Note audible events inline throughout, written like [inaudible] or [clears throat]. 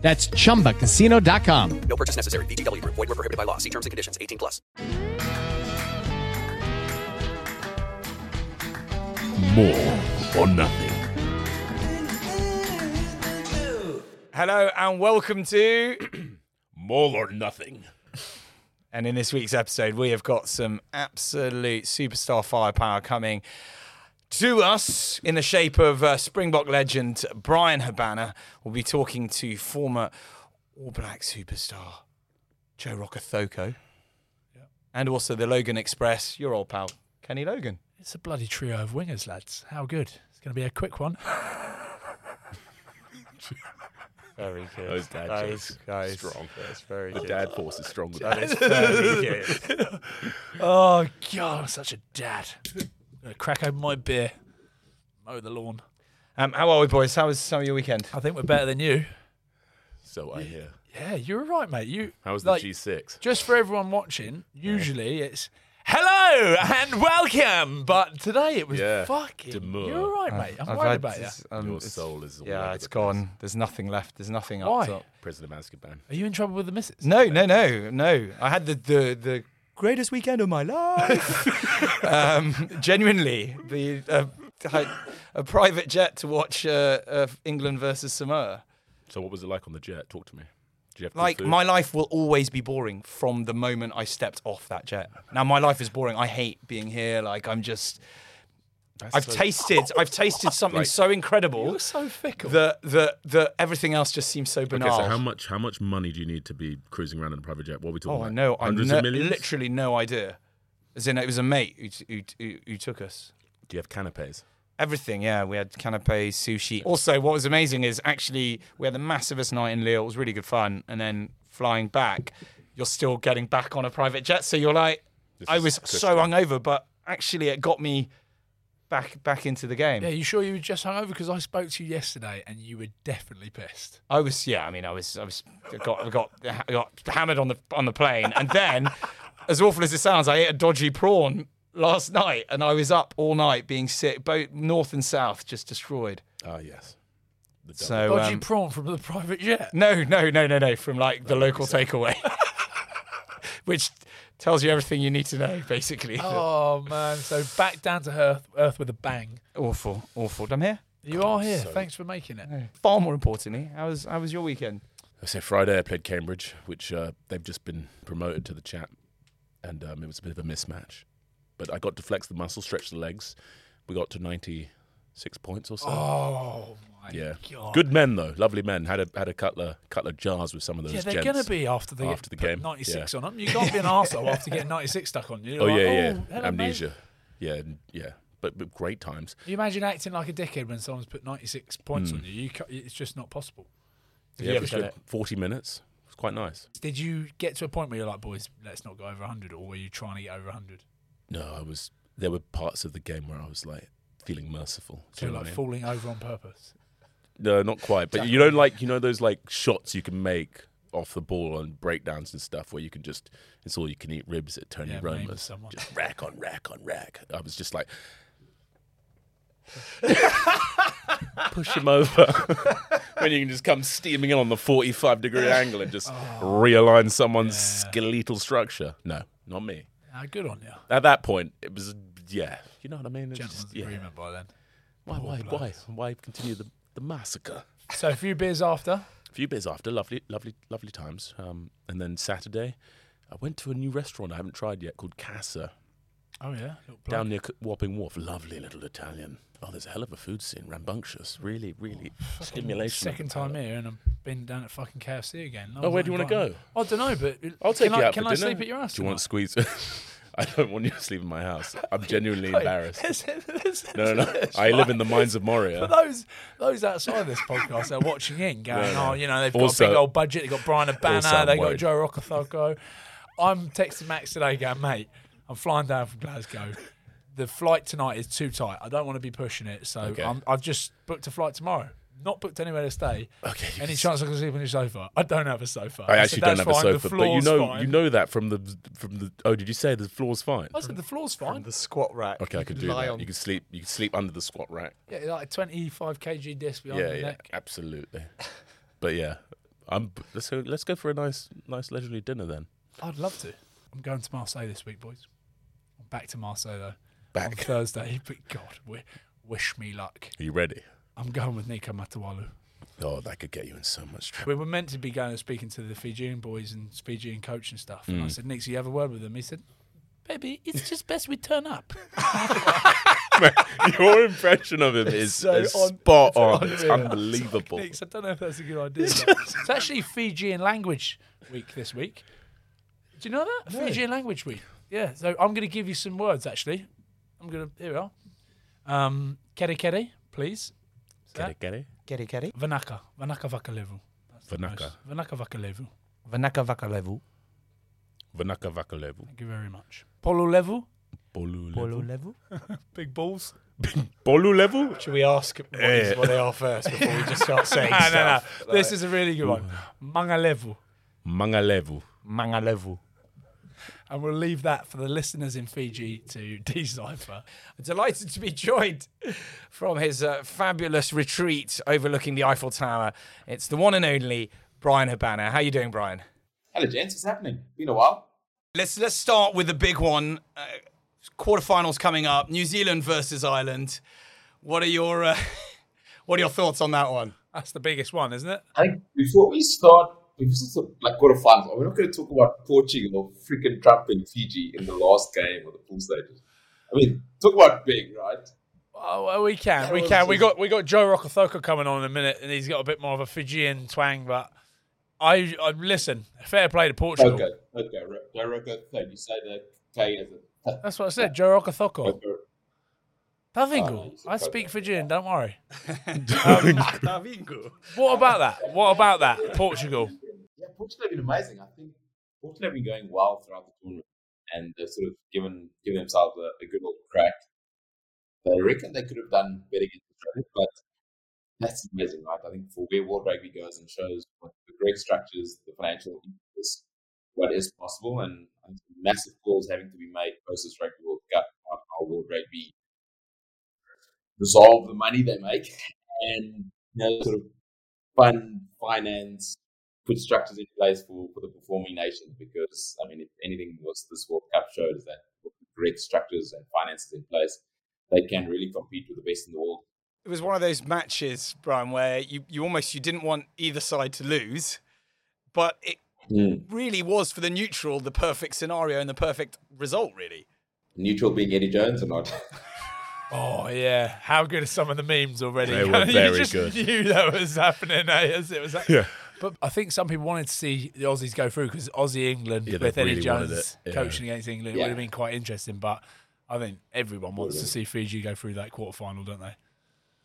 That's chumbacasino.com. No purchase necessary. VGW Group. Void were prohibited by law. See terms and conditions. 18 plus. More or nothing. Hello and welcome to. [clears throat] More or nothing. And in this week's episode, we have got some absolute superstar firepower coming to us in the shape of uh, Springbok legend Bryan Habana. We'll be talking to former All Black superstar Joe Rokocoko. And also the Logan Express, your old pal, Kenny Logan. It's a bloody trio of wingers, lads. How good. It's going to be a quick one. Very good. Those dad That jokes. is- that is- Strong. That's very The good. dad force is strong with That that. is very good. [laughs] Oh, God, I'm such a dad. I'm going to crack open my beer, mow the lawn. Um, how are we, boys? How was some of your weekend? I think we're better than you. So I hear. Yeah, you're right, mate. You How was the like, G6? Just for everyone watching, usually it's hello and welcome, but today it was Yeah, fucking. demure. You're all right, mate. I'm I've worried had about you. um, Your it's- soul is all Yeah, over it's the place. gone. There's nothing left. There's nothing up Why? top. President of Azkaban. Are you in trouble with the missus? No, no, no, no. I had the the, the greatest weekend of my life. [laughs] um, genuinely, the uh, I- a private jet to watch uh, uh, England versus Samoa. So what was it like on the jet? Talk to me. Did you have Like food? my life will always be boring from the moment I stepped off that jet. Now my life is boring. I hate being here. Like I'm just. That's I've so- tasted. [laughs] I've tasted something Like- so incredible You're so fickle. that that that everything else just seems so banal. Okay, so how much how much money do you need to be cruising around in a private jet? What are we talking Oh, I about? know. I Hundreds no, of millions? literally no idea. As in, it was a mate who, who, who, who took us. Do you have canapes? Everything, yeah. We had canapes, sushi. Also, what was amazing is actually we had the massivest night in Lille. It was really good fun. And then flying back, you're still getting back on a private jet. So you're like, This I was so Christian. hungover, but actually it got me back back into the game. yeah, you sure you were just hungover? Because I spoke to you yesterday and you were definitely pissed. I was, yeah. I mean, I was, I was, got, I got, I got hammered on the on the plane, and then, [laughs] as awful as it sounds, I ate a dodgy prawn last night, and I was up all night being sick, both north and south, just destroyed. Ah, yes. The. So, Dodgy um, prawn from the private jet. no, no, no, no, no, from like the local takeaway, [laughs] which tells you everything you need to know, basically. [laughs] Oh man! So back down to earth, earth with a bang. Awful, awful. I'm here. You are here. so- Thanks for making it. Far more importantly, how was how was your weekend? So Friday I played Cambridge, which uh, they've just been promoted to the chat, and um, it was a bit of a mismatch. But I got to flex the muscle, stretch the legs. We got to ninety six points or so. Oh my yeah, god! good men though, lovely men. Had a had a couple of couple of jars with some of those. Yeah, they're gonna be after the after the game, 96 yeah. on them. You can't be an arsehole after getting [laughs] 96 stuck on you. You're Oh like, yeah, yeah, hello, mate." amnesia. Yeah, yeah, but, but great times. You imagine acting like a dickhead when someone's put 96 points Hmm. on you. you it's just not possible. Yeah, you ever sure. it? Forty minutes. It was quite nice. Did you get to a point where you're like, boys, let's not go over 100, or were you trying to get over 100? No, I was. There were parts of the game where I was like feeling merciful. So like I mean? falling over on purpose. No, not quite. But you know, like you know those like shots you can make off the ball and breakdowns and stuff where you can just it's all you can eat ribs at Tony Yeah, Roma's. Just rack on rack on rack. I was just like [laughs] push him over. [laughs] when you can just come steaming in on the forty five degree [laughs] angle and just realign someone's skeletal structure. No, not me. Ah, good on you. At that point it was yeah. You know what I mean? Gentleman's just, yeah. agreement by then. Why why why why continue the, the massacre? So a few beers after. A few beers after, lovely, lovely, lovely times. Um, and then Saturday, I went to a new restaurant I haven't tried yet called Casa Oh yeah, down near Wapping Wharf. Lovely little Italian. Oh, there's a hell of a food scene, rambunctious. Really, really stimulation. Second time here, and I've been down at fucking KFC again. Oh, where do you want to go? I don't know, but I'll take can you I, out Can I dinner. sleep at your house? Do you want tonight? squeeze? [laughs] I don't want you to sleep in my house. I'm genuinely [laughs] embarrassed. listen, listen No, no, no. I live in the mines of Moria. For those those outside this podcast, they're watching in, going, No, no. "Oh, you know, they've Also- got a big old budget. They've got Bryan Habana, they've got. Joe Rokocoko." I'm texting Max today, going, mate, I'm flying down from Glasgow. The flight tonight is too tight. I don't want to be pushing it, so Okay. I'm, I've just booked a flight tomorrow. Not booked anywhere to stay. Okay, Any can chance I can sleep on your sofa? I don't have a sofa. I said, actually don't "That's have a fine, the sofa, but you know fine." you know that from the from the. Oh, did you say the floor's fine? I said the floor's fine. The squat rack. Okay, I could do that. on- You can sleep. You can sleep under the squat rack. Yeah, like a 25 kg disc behind Yeah, the yeah, neck. absolutely. but yeah, I'm. Let's go. Let's go for a nice, nice leisurely dinner then. I'd love to. I'm going to Marseille this week, boys. I'm back to Marseille though. On Back. Thursday, [laughs] but God, wish me luck. Are you ready? I'm going with Nico Matawalu. Oh, that could get you in so much trouble. We were meant to be going and speaking to the Fijian boys and Fijian coach and stuff. And I said, Nick, so you have a word with them? He said, Baby, it's just best we turn up. [laughs] [laughs] Your impression of him is, so on- spot it's on. It's unbelievable. Nick, I don't know if that's a good idea. but [laughs] it's actually Fijian language week this week. Do you know that? Fijian language week. Yeah. So I'm going to give you some words, actually. I'm going to, here we are. Um, kere kere, please. Get it, get it. Get it. Vanaka. Vanaka vakalevu. Vanaka. Vanaka vakalevu. Vanaka vaka level. Vanaka Vakalevu. Thank you very much. Polo level. Bolu Polo level. Polo level. [laughs] Big balls. [laughs] Bolu level? Should we ask what, is- what they are first before we just start [laughs] saying No, no, no. stuff? This is a really good one. Manga level. Manga level. Manga level. And we'll leave that for the listeners in Fiji to [laughs] decipher. Delighted to be joined from his uh, fabulous retreat overlooking the Eiffel Tower. It's the one and only Bryan Habana. How are you doing, Brian? Hello, gents. What's happening? Been a while. Let's let's start with the big one. Uh, quarterfinals coming up. New Zealand versus Ireland. What are your uh, [laughs] what are your thoughts on that one? That's the biggest one, isn't it? I think before we start, before we start like quarterfinals, we're not going to talk about Portugal freaking trumping Fiji in the last game of the pool stages. I mean, talk about big, right? Oh, well, we can, we was can. We got we got Joe Rokocoko coming on in a minute, and he's got a bit more of a Fijian twang. But I, I listen. Fair play to Portugal. Okay, okay. Ro- Joe Rocco, okay, you say the K as a. That's what I said. Joe Rokocoko. Okay. Tavingu. Oh, said I speak Fijian. Don't worry. [laughs] Um, what about that? What about that? Portugal. Portugal have been amazing. I think Portugal have been going well throughout the tournament, and they've sort of given given themselves a, a good old crack. They reckon they could have done better against Australia, but that's amazing, right? I think for where World Rugby goes and shows what the great structures, the financial impetus, what is possible, and I massive calls having to be made post this Rugby World Cup on how World Rugby resolve the money they make [laughs] and you know sort of fund finance put structures in place for, for the performing nations because I mean if anything was this World Cup showed is that with the correct structures and finances in place they can really compete with the best in the world. It was one of those matches, Brian, where you, you almost you didn't want either side to lose, but it really was for the neutral the perfect scenario and the perfect result, really. Neutral being Eddie Jones or not? [laughs] Oh yeah, how good are some of the memes already? They were [laughs] you very just good. knew that was happening. Eh? As it was. [laughs] Yeah. But I think some people wanted to see the Aussies go through because Aussie England Yeah, with Eddie really Jones yeah. coaching against England Yeah. would have been quite interesting. But I think everyone wants to see Fiji go through that quarter final, don't they?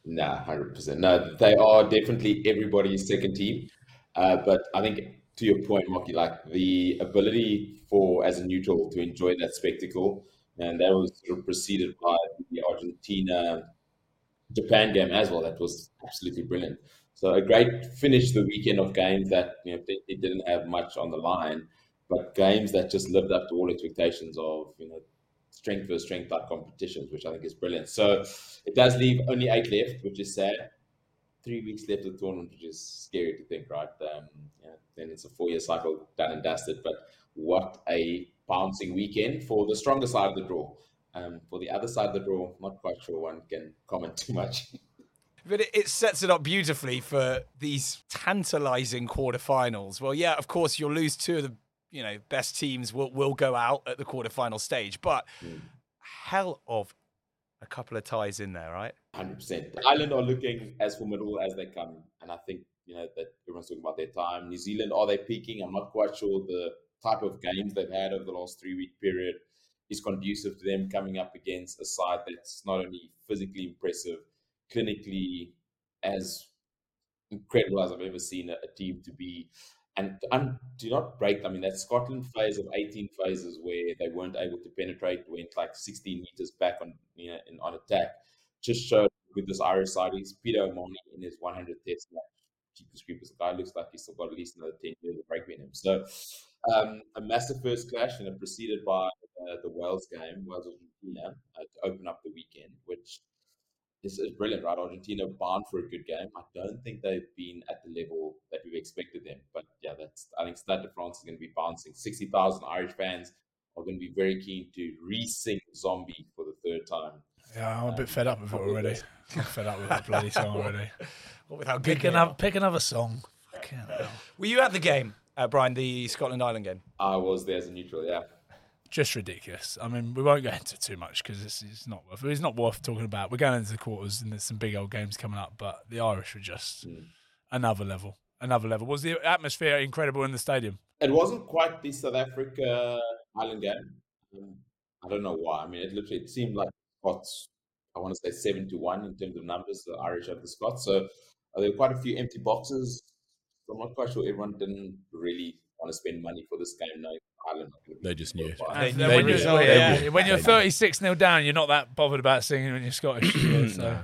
Nah, hundred percent. No, they are definitely everybody's second team. Uh, but I think to your point, Mocky, like the ability for as a neutral to enjoy that spectacle, and that was sort of preceded by the Argentina Japan game as well. That was absolutely brilliant. So a great finish the weekend of games that you know it didn't have much on the line, but games that just lived up to all expectations of you know strength versus strength type competitions, which I think is brilliant. So it does leave only eight left, which is sad. Three weeks left of the tournament, which is scary to think, right? Um, yeah, then it's a four-year cycle done and dusted. But what a bouncing weekend for the stronger side of the draw. Um, for the other side of the draw, not quite sure one can comment too much. [laughs] But it, it sets it up beautifully for these tantalizing quarterfinals. Well, yeah, of course, you'll lose two of the you know best teams will will go out at the quarterfinal stage, but hell of a couple of ties in there, right? Hundred percent. Ireland are looking as formidable as they come, and I think you know that everyone's talking about their time. New Zealand are they peaking? I'm not quite sure the type of games they've had over the last three week period is conducive to them coming up against a side that's not only physically impressive, clinically as incredible as I've ever seen a, a team to be. and un, do not break. I mean, that Scotland phase of 18 phases where they weren't able to penetrate, went like 16 meters back on you know, in, on attack, just showed with this Irish side. He's Peter O'Mahony in his 100th test match. Jeepers creepers, the guy looks like he's still got at least another 10 years of rugby in him. So, um, a massive first clash, and it preceded by uh, the Wales game, Wales Argentina, uh, to open up the weekend, which is, is brilliant, right? Argentina bound for a good game. I don't think they've been at the level that we've expected them, but yeah, that's I think Stade de France is going to be bouncing. Sixty thousand Irish fans are going to be very keen to re-sing "Zombie" for the third time. Yeah, I'm a bit fed up with it already. [laughs] I'm fed up with that bloody song already. What with how good Pick another, are. pick another song. Fucking hell. Were you at the game, uh, Brian, the Scotland Island game? I was there as a neutral, yeah. Just ridiculous. I mean, we won't go into too much because it's, it's not worth. It's not worth talking about. We're going into the quarters and there's some big old games coming up, but the Irish were just another level. Another level. Was the atmosphere incredible in the stadium? It wasn't quite the South Africa Island game. I don't know why. I mean, it literally it seemed like Scots. I want to say seven to one in terms of numbers. The Irish over the Scots. So uh, there were quite a few empty boxes. So I'm not quite sure everyone didn't really want to spend money for this game. No, Ireland. not gonna They just knew. qualified. They And know then when when, you're- you're, yeah. yeah, when you're 36 nil down, you're not that bothered about singing when you're Scottish. yeah, [clears throat] so.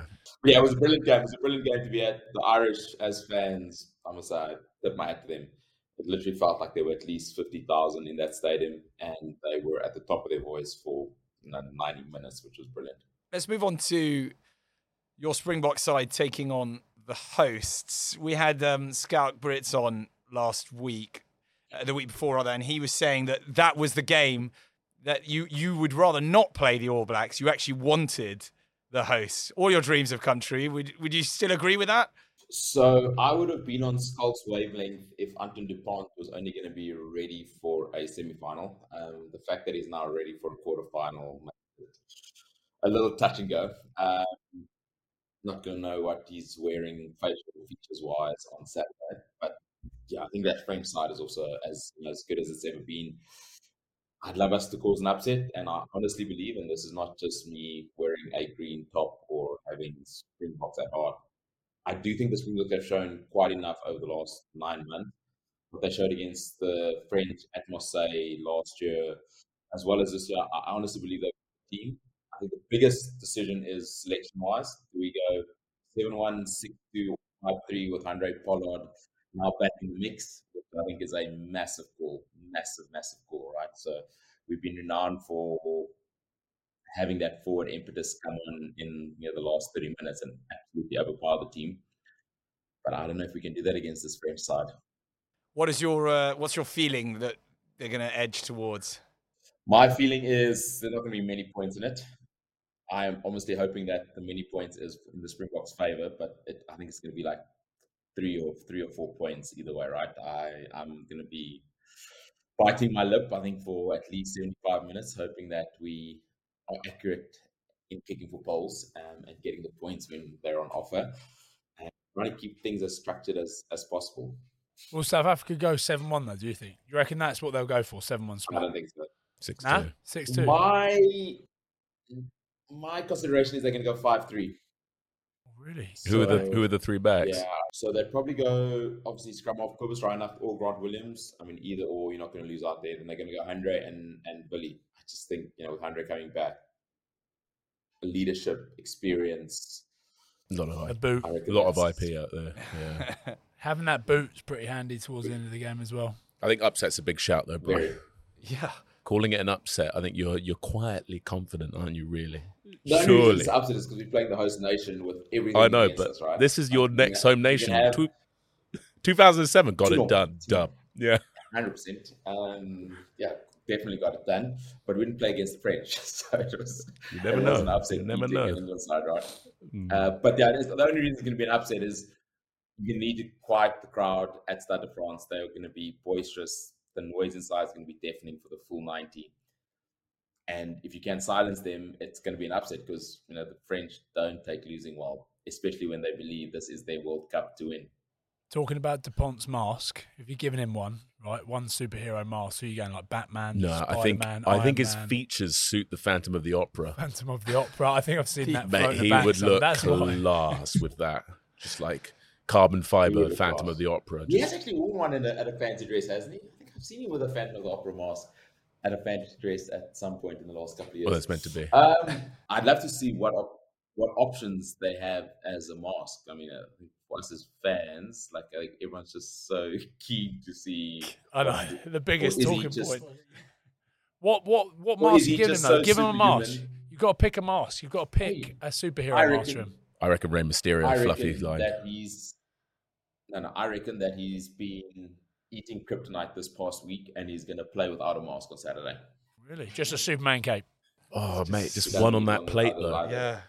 Yeah, it was a brilliant game. It was a brilliant game to be at. The Irish, as fans, I must say, I tip my hat to them. It literally felt like there were at least 50,000 in that stadium, and they were at the top of their voice for you know, 90 minutes, which was brilliant. Let's move on to your Springbok side taking on the hosts. We had um, Schalk Brits on last week, uh, the week before rather, and he was saying that that was the game that you you would rather not play the All Blacks. You actually wanted the hosts. All your dreams come true. Would would you still agree with that? So I would have been on Schalk's wavelength if Antoine Dupont was only going to be ready for a semi-final. Um, the fact that he's now ready for a quarter-final a little touch and go. Um, not going to know what he's wearing facial features-wise on Saturday, but yeah, I think that French side is also as as good as it's ever been. I'd love us to cause an upset, and I honestly believe, and this is not just me wearing a green top or having Springboks at heart. I do think the Springboks have shown quite enough over the last nine months. What they showed against the French at Marseille last year, as well as this year, I I honestly believe they're a team. I think the biggest decision is selection wise. Do we go 7 1, 6 2, 5 3 with Andre Pollard now back in the mix? Which I think is a massive call, massive, massive call, right? So we've been renowned for having that forward impetus come on in you know, the last 30 minutes and absolutely overpower the team. But I don't know if we can do that against this French side. What is your uh, what's your feeling that they're going to edge towards? My feeling is there's not going to be many points in it. I am honestly hoping that the many points is in the Springboks' favor, but it, I think it's going to be like three or three or four points either way, right? I I'm going to be biting my lip. I think for at least 75 minutes, hoping that we are accurate in kicking for poles um, and getting the points when they're on offer, and trying to keep things as structured as as possible. Will South Africa go 7 1 though, do you think? You reckon that's what they'll go for? 7 1 I split? don't think so. Six Nah? two. 6 2. My my consideration is they're going to go five three. Really? Who are the Who are the three backs? Yeah, so they'd probably go obviously scrum off Cobus Reinach or Grant Williams. I mean, either or, you're not going to lose out there. Then they're going to go Andre and and Billy. I just think you know with Andre coming back, leadership experience. A lot A of boot. I a reckon lot of IP out there. Yeah. [laughs] Having that boot's pretty handy towards the end of the game as well. I think upset's a big shout though, bro. Very. [laughs] Yeah. Calling it an upset, I think you're you're quietly confident, aren't you? Really? Reason Surely. it's upset is because we're playing the host nation with everything. I know, but us, right? this is your next home nation. have- Two, 2007 got it done. Done. Yeah. Hundred percent. Um, yeah, definitely got it done. But we didn't play against the French, [laughs] so it was. You never it know. Was an upset You never know. Side, right? Mm. Uh, but yeah, the only reason it's going to be an upset is you need to quiet the crowd at Stade de France. They're going to be boisterous. The noise inside is going to be deafening for the full ninety. And if you can silence them, it's going to be an upset because you know the French don't take losing well, especially when they believe this is their World Cup to win. Talking about Dupont's mask, if you're giving him one, right, one superhero mask, who are you going like Batman? No, I think Spider-Man, I think Iron his Man, features suit the Phantom of the Opera. Phantom of the Opera. I think I've seen that. Mate, he about would somewhere. look That's why. class with that. Just like carbon fiber Really Phantom fast. of the Opera. He has actually worn one in a, at a fancy dress, hasn't he? I think I've seen him with a Phantom of the Opera mask at a fancy dress at some point in the last couple of years. well, it's meant to be. Um, I'd love to see what op- what options they have as a mask. I mean, uh, for us as fans, like, like everyone's just so [laughs] keen to see. I know what's [laughs] the- the biggest is he talking just- point. What what what mask is you he give him though? so give him a mask. You've got to pick a mask. You've got to pick Hey, a superhero I mask for reckon, him. I reckon Rey Mysterio I fluffy reckon line. that he's no, no. I reckon that he's been eating kryptonite this past week, and he's going to play without a mask on Saturday. Really, just a Superman cape. Oh, mate, just one on that on plate though. line. Yeah.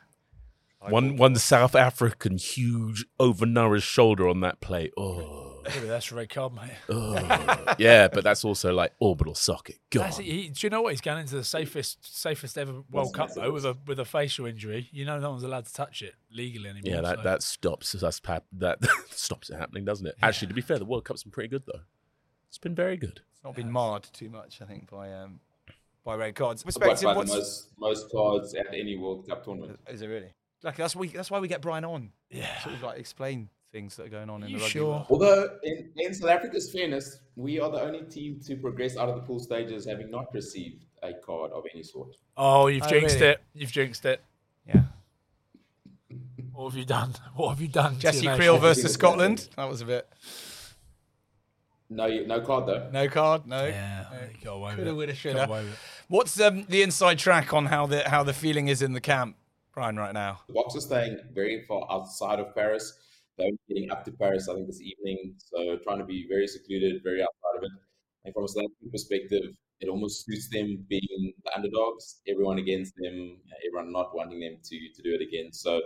One one South African huge overnourished shoulder on that plate. Oh, Maybe that's a red card, mate. [laughs] yeah, but that's also like orbital socket. God, That's it. He, do you know what? He's going into the safest safest ever World Cup though, with a with a facial injury. You know, no one's allowed to touch it legally anymore. yeah, that so- that stops us pap- that [laughs] stops it happening, doesn't it? Actually, to be fair, the World Cup's been pretty good though. It's been very good. It's not been marred too much, I think, by um by red cards. But Perspective, by the what's most most cards at any World Cup tournament. is it really? Like that's we that's why we get Brian on. Yeah. Sort of like explain things that are going on in You the rugby sure? world. Although in, in South Africa's fairness, we are the only team to progress out of the pool stages having not received a card of any sort. Oh, you've Oh, jinxed really? it. You've jinxed it. Yeah. What have you done? [laughs] What have you done? Jesse Kriel versus Scotland. That was a bit No, no card though. no card, no. Yeah, you away Coulda, it. woulda, Got shoulda. away with it. What's um, the inside track on how the how the feeling is in the camp, Brian, right now? The Boks are staying very far outside of Paris. Only getting up to Paris, I think, this evening. So trying to be very secluded, very outside of it. And from a African perspective, it almost suits them being the underdogs, everyone against them, everyone not wanting them to to do it again. So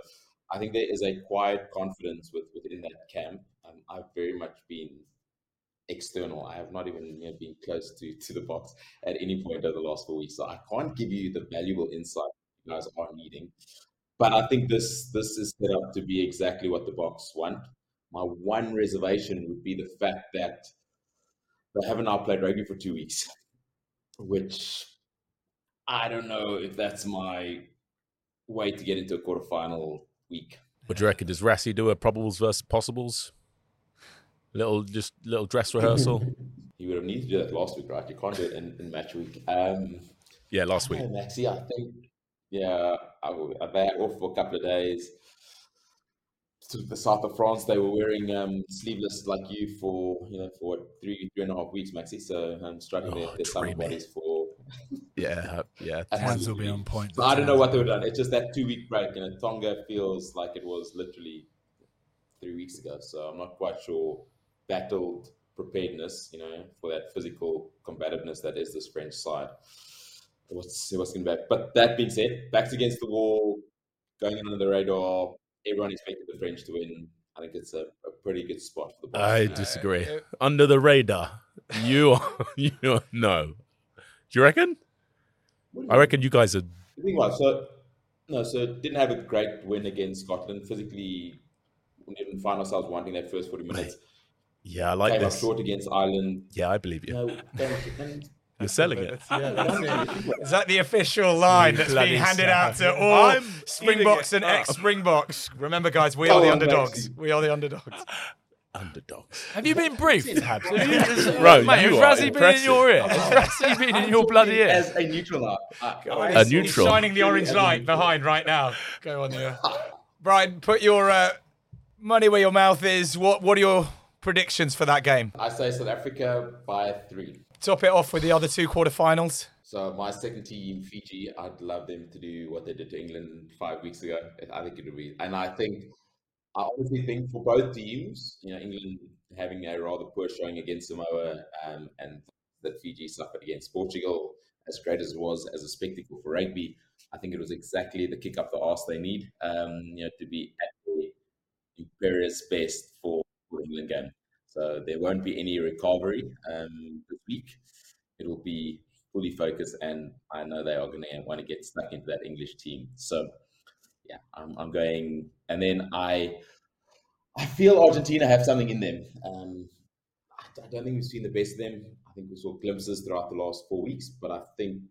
I think there is a quiet confidence with, within that camp. Um, I've very much been external. I have not even you know, been close to, to the Boks at any point over the last four weeks. So I can't give you the valuable insight you guys are needing. But I think this this is set up to be exactly what the Boks want. My one reservation would be the fact that they haven't now played rugby for two weeks, [laughs] which I don't know if that's my way to get into a quarterfinal week. What do you reckon? Does Rassie do a probables versus possibles? Little just little dress rehearsal. [laughs] You would have needed to do that last week, right? You can't do it in, in match week. Um, yeah, last week. Yeah, Maxi, I think, yeah, I, I, they had off for a couple of days. To the south of France, they were wearing um, sleeveless like you for you know for what, three three and a half weeks, Maxi. So I'm struggling Oh, their, their summer bodies for. [laughs] Yeah, yeah. [laughs] Hands will be on point. So I don't know what they would have done. It's just that two week break, and Tonga feels like it was literally three weeks ago. So I'm not quite sure battled preparedness, you know, for that physical combativeness that is this French side. What's what's going to be back? But that being said, backs against the wall, going under the radar. Everyone expected the French to win. I think it's a, a pretty good spot for the. Boks. I disagree. Under the radar. You are, [laughs] you are, no. Do you reckon? Do you I reckon you guys are. Was, so no, so didn't have a great win against Scotland. Physically, we didn't find ourselves wanting that first forty minutes. [laughs] Yeah, I like Came up this. short against Ireland. Yeah, I believe you. No, and You're selling [laughs] it. Is that the official line that's bloody being handed out to South all I'm Springboks and ex Springboks? Remember, guys, we are the underdogs. We are the underdogs. [laughs] Underdogs. Have you been briefed, Habs? Have you- [laughs] Bro, Mate, you has are Rassie been in your ear? Has Rassie been in your bloody ear? as a neutral now. I- I- A He's- neutral. He's shining the orange light behind right now. Go on, yeah. Brian, put your uh, money where your mouth is. What What are your predictions for that game? I say South Africa by three. Top it off with the other two quarterfinals. So my second team, Fiji, I'd love them to do what they did to England five weeks ago. I think it would be, and I think, I honestly think for both teams, you know, England having a rather poor showing against Samoa, um, and that Fiji suffered against Portugal, as great as it was as a spectacle for rugby, I think it was exactly the kick up the arse they need, um, you know, to be at their imperious best for for England game. So there won't be any recovery um, this week. It will be fully focused, and I know they are going to want to get stuck into that English team. So, yeah, I'm, I'm going, and then I, I feel Argentina have something in them. Um, I, I don't think we've seen the best of them. I think we saw glimpses throughout the last four weeks, but I think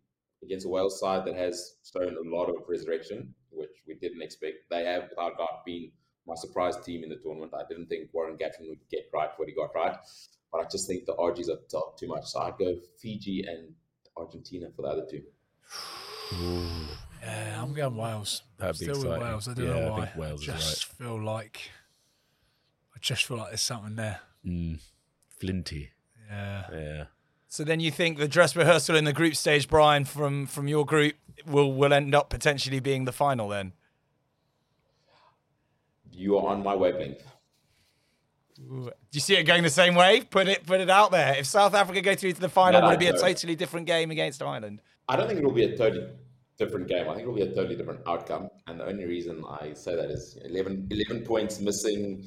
against a Wales side that has shown a lot of resurrection, which we didn't expect, they have without doubt been my surprise team in the tournament. I didn't think Warren Gatland would get right what he got right, but I just think the RGs are top too much. So I'd go Fiji and Argentina for the other two. Yeah, I'm going Wales. That'd be Still with. Wales. I don't Yeah, know I why. think Wales is just feel like I just feel like there's something there. Mm, flinty. Yeah. Yeah. So then you think the dress rehearsal in the group stage, Brian, from from your group, will will end up potentially being the final then? You are on my wavelength. Do you see it going the same way? Put it put it out there. If South Africa go through to the final, No, would it be a totally different game against Ireland? I don't think it will be a totally different game. I think it will be a totally different outcome. And the only reason I say that is 11, 11 points missing.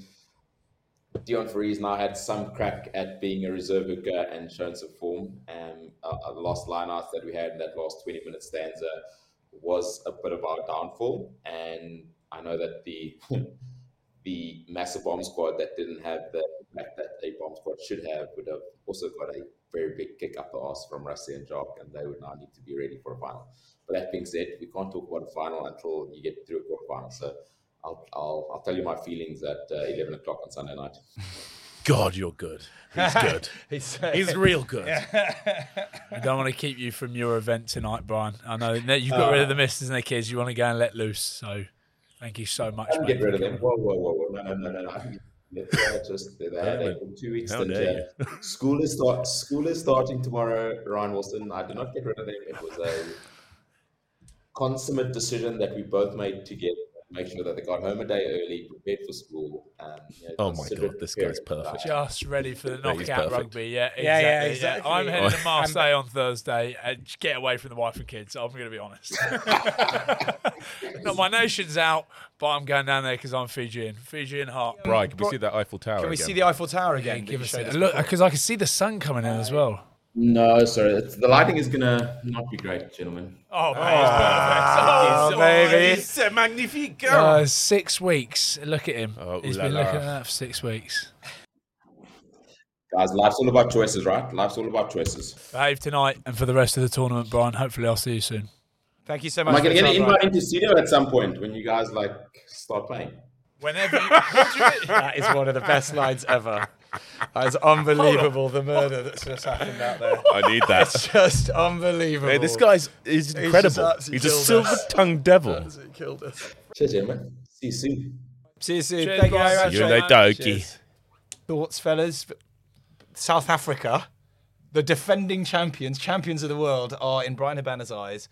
Deon Fourie now had some crack at being a reserve hooker and shown some form. Um, uh, the last line out that we had in that last 20 minute stanza was a bit of our downfall. And I know that the [laughs] the massive bomb squad that didn't have the impact that a bomb squad should have would have also got a very big kick up the arse from Rusty and Jock, and they would now need to be ready for a final. But that being said, we can't talk about a final until you get through a quarter final. So I'll, I'll, I'll tell you my feelings at uh, 11 o'clock on Sunday night. [laughs] God, you're good. He's good. [laughs] He's, He's real good. [laughs] I don't want to keep you from your event tonight, Brian. I know you've got rid of the missus and the kids. You want to go and let loose. So thank you so much. I can get rid of them. Whoa, whoa, whoa, whoa. No, no, no, no, no. I can get they're just they had a two weeks How stint. [laughs] School is start school is starting tomorrow, Ryan Wilson. I did not get rid of them. It was a consummate decision that we both made to get make sure that they got home a day early, prepared for school. Um, you know, Oh my God, this guy's perfect. that. Just ready for the knockout rugby. Yeah, exactly. Yeah, yeah, yeah. I'm heading to [laughs] Marseille on Thursday and get away from the wife and kids. I'm going to be honest. [laughs] Not my nation's out, but I'm going down there because I'm Fijian. Fijian heart. Right, can we see that Eiffel Tower Can we again? see the Eiffel Tower again? that give us a look because I can see the sun coming in as well. No, sorry, it's, the lighting is gonna not be great, gentlemen. Oh, man, it's perfect. Oh, baby. It's a magnifique. Uh, six weeks. Look at him. Oh, He's ooh la been la. looking at that for six weeks. Guys, life's all about choices, right? Life's all about choices. Behave tonight and for the rest of the tournament, Brian. Hopefully, I'll see you soon. Thank you so much. Am much. I gonna for get the an invite into studio at some point when you guys like start playing? Whenever you, [laughs] That is one of the best lines ever. That is unbelievable, the murder that's just happened out there. I need that. It's just unbelievable. Hey, this guy's is incredible. absolutely He's a silver-tongued devil. Absolutely killed us. Cheers, gentlemen. See you soon. See you soon. Cheers, Thank you very much. You and mate. they dokie. Cheers. Thoughts, fellas? South Africa, the defending champions, champions of the world, are in Bryan Habana's eyes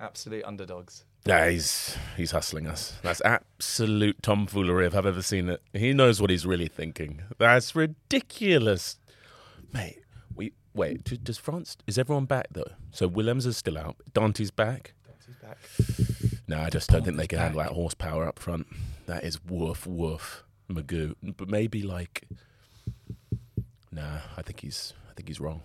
absolute underdogs. Yeah, he's he's hustling us. That's absolute tomfoolery if I've ever seen it. He knows what he's really thinking. That's ridiculous, mate. We wait. Does France? Is everyone back though? So Willems is still out. Dante's back. He's back. No, I just don't think they can handle that horsepower up front. That is woof woof Magoo. But maybe like, nah. I think he's I think he's wrong.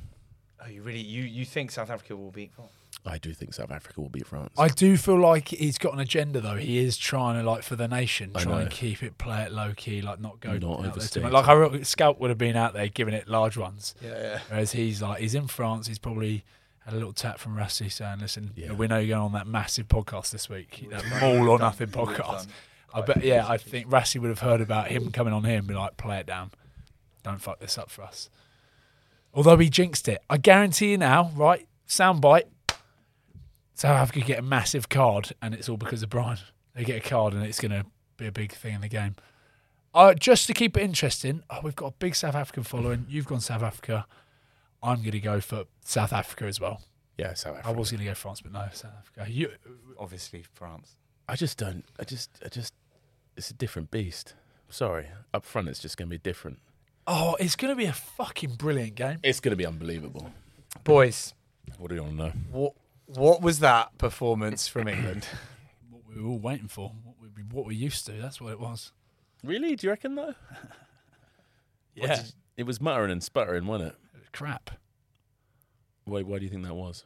Oh, you really you you think South Africa will beat France? I do think South Africa will beat France. I do feel like he's got an agenda though. He is trying to like for the nation, I try and keep it, play it low key, like not go Not out there too overstate much. it. Like I re- Schalk would have been out there giving it large ones, Yeah, yeah. whereas he's like he's in France. He's probably had a little tap from Rassie saying, "Listen, Yeah. we know you're going on that massive podcast this week, [laughs] that all or nothing podcast." I bet, yeah, I think Rassie would have heard about him coming on here and be like, "Play it down, don't fuck this up for us." Although he jinxed it, I guarantee you now, right? Soundbite. South Africa get a massive card, and it's all because of Brian. They get a card, and it's going to be a big thing in the game. Uh, just to keep it interesting, oh, we've got a big South African following. You've gone South Africa. I'm going to go for South Africa as well. yeah, South Africa. I was going to go France, but no, South Africa. You, Obviously France. I just don't. I just. I just. It's a different beast. Sorry, up front it's just going to be different. oh, it's going to be a fucking brilliant game. It's going to be unbelievable. Boys, What do you want to know? what what was that performance from England? [coughs] What we were all waiting for, what we, what we used to. That's what it was. Really? Do you reckon though? [laughs] Yeah, It was muttering and sputtering, wasn't it? it was crap. Why? Why do you think that was?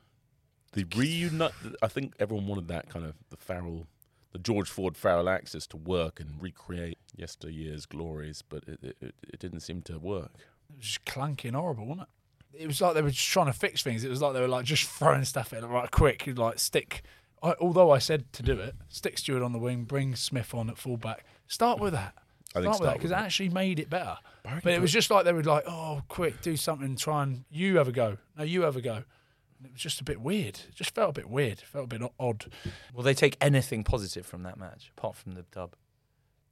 The reunite. I think everyone wanted that kind of the Farrell, the George Ford Farrell axis to work and recreate yesteryear's glories, but it it, it, it didn't seem to work. It was just clunky and horrible, wasn't it? It was like they were just trying to fix things. It was like they were like just throwing stuff at it right quick. You'd like stick. I, although I said to do it, stick Stewart on the wing, bring Smith on at fullback. Start with that. I think Start with that because with it it. actually made it better. Barry But it was just like they were like, "Oh, quick, do something, try and you have a go. No, you have a go." And it was just a bit weird. It just felt a bit weird. It felt a bit odd. Will they take anything positive from that match apart from the dub?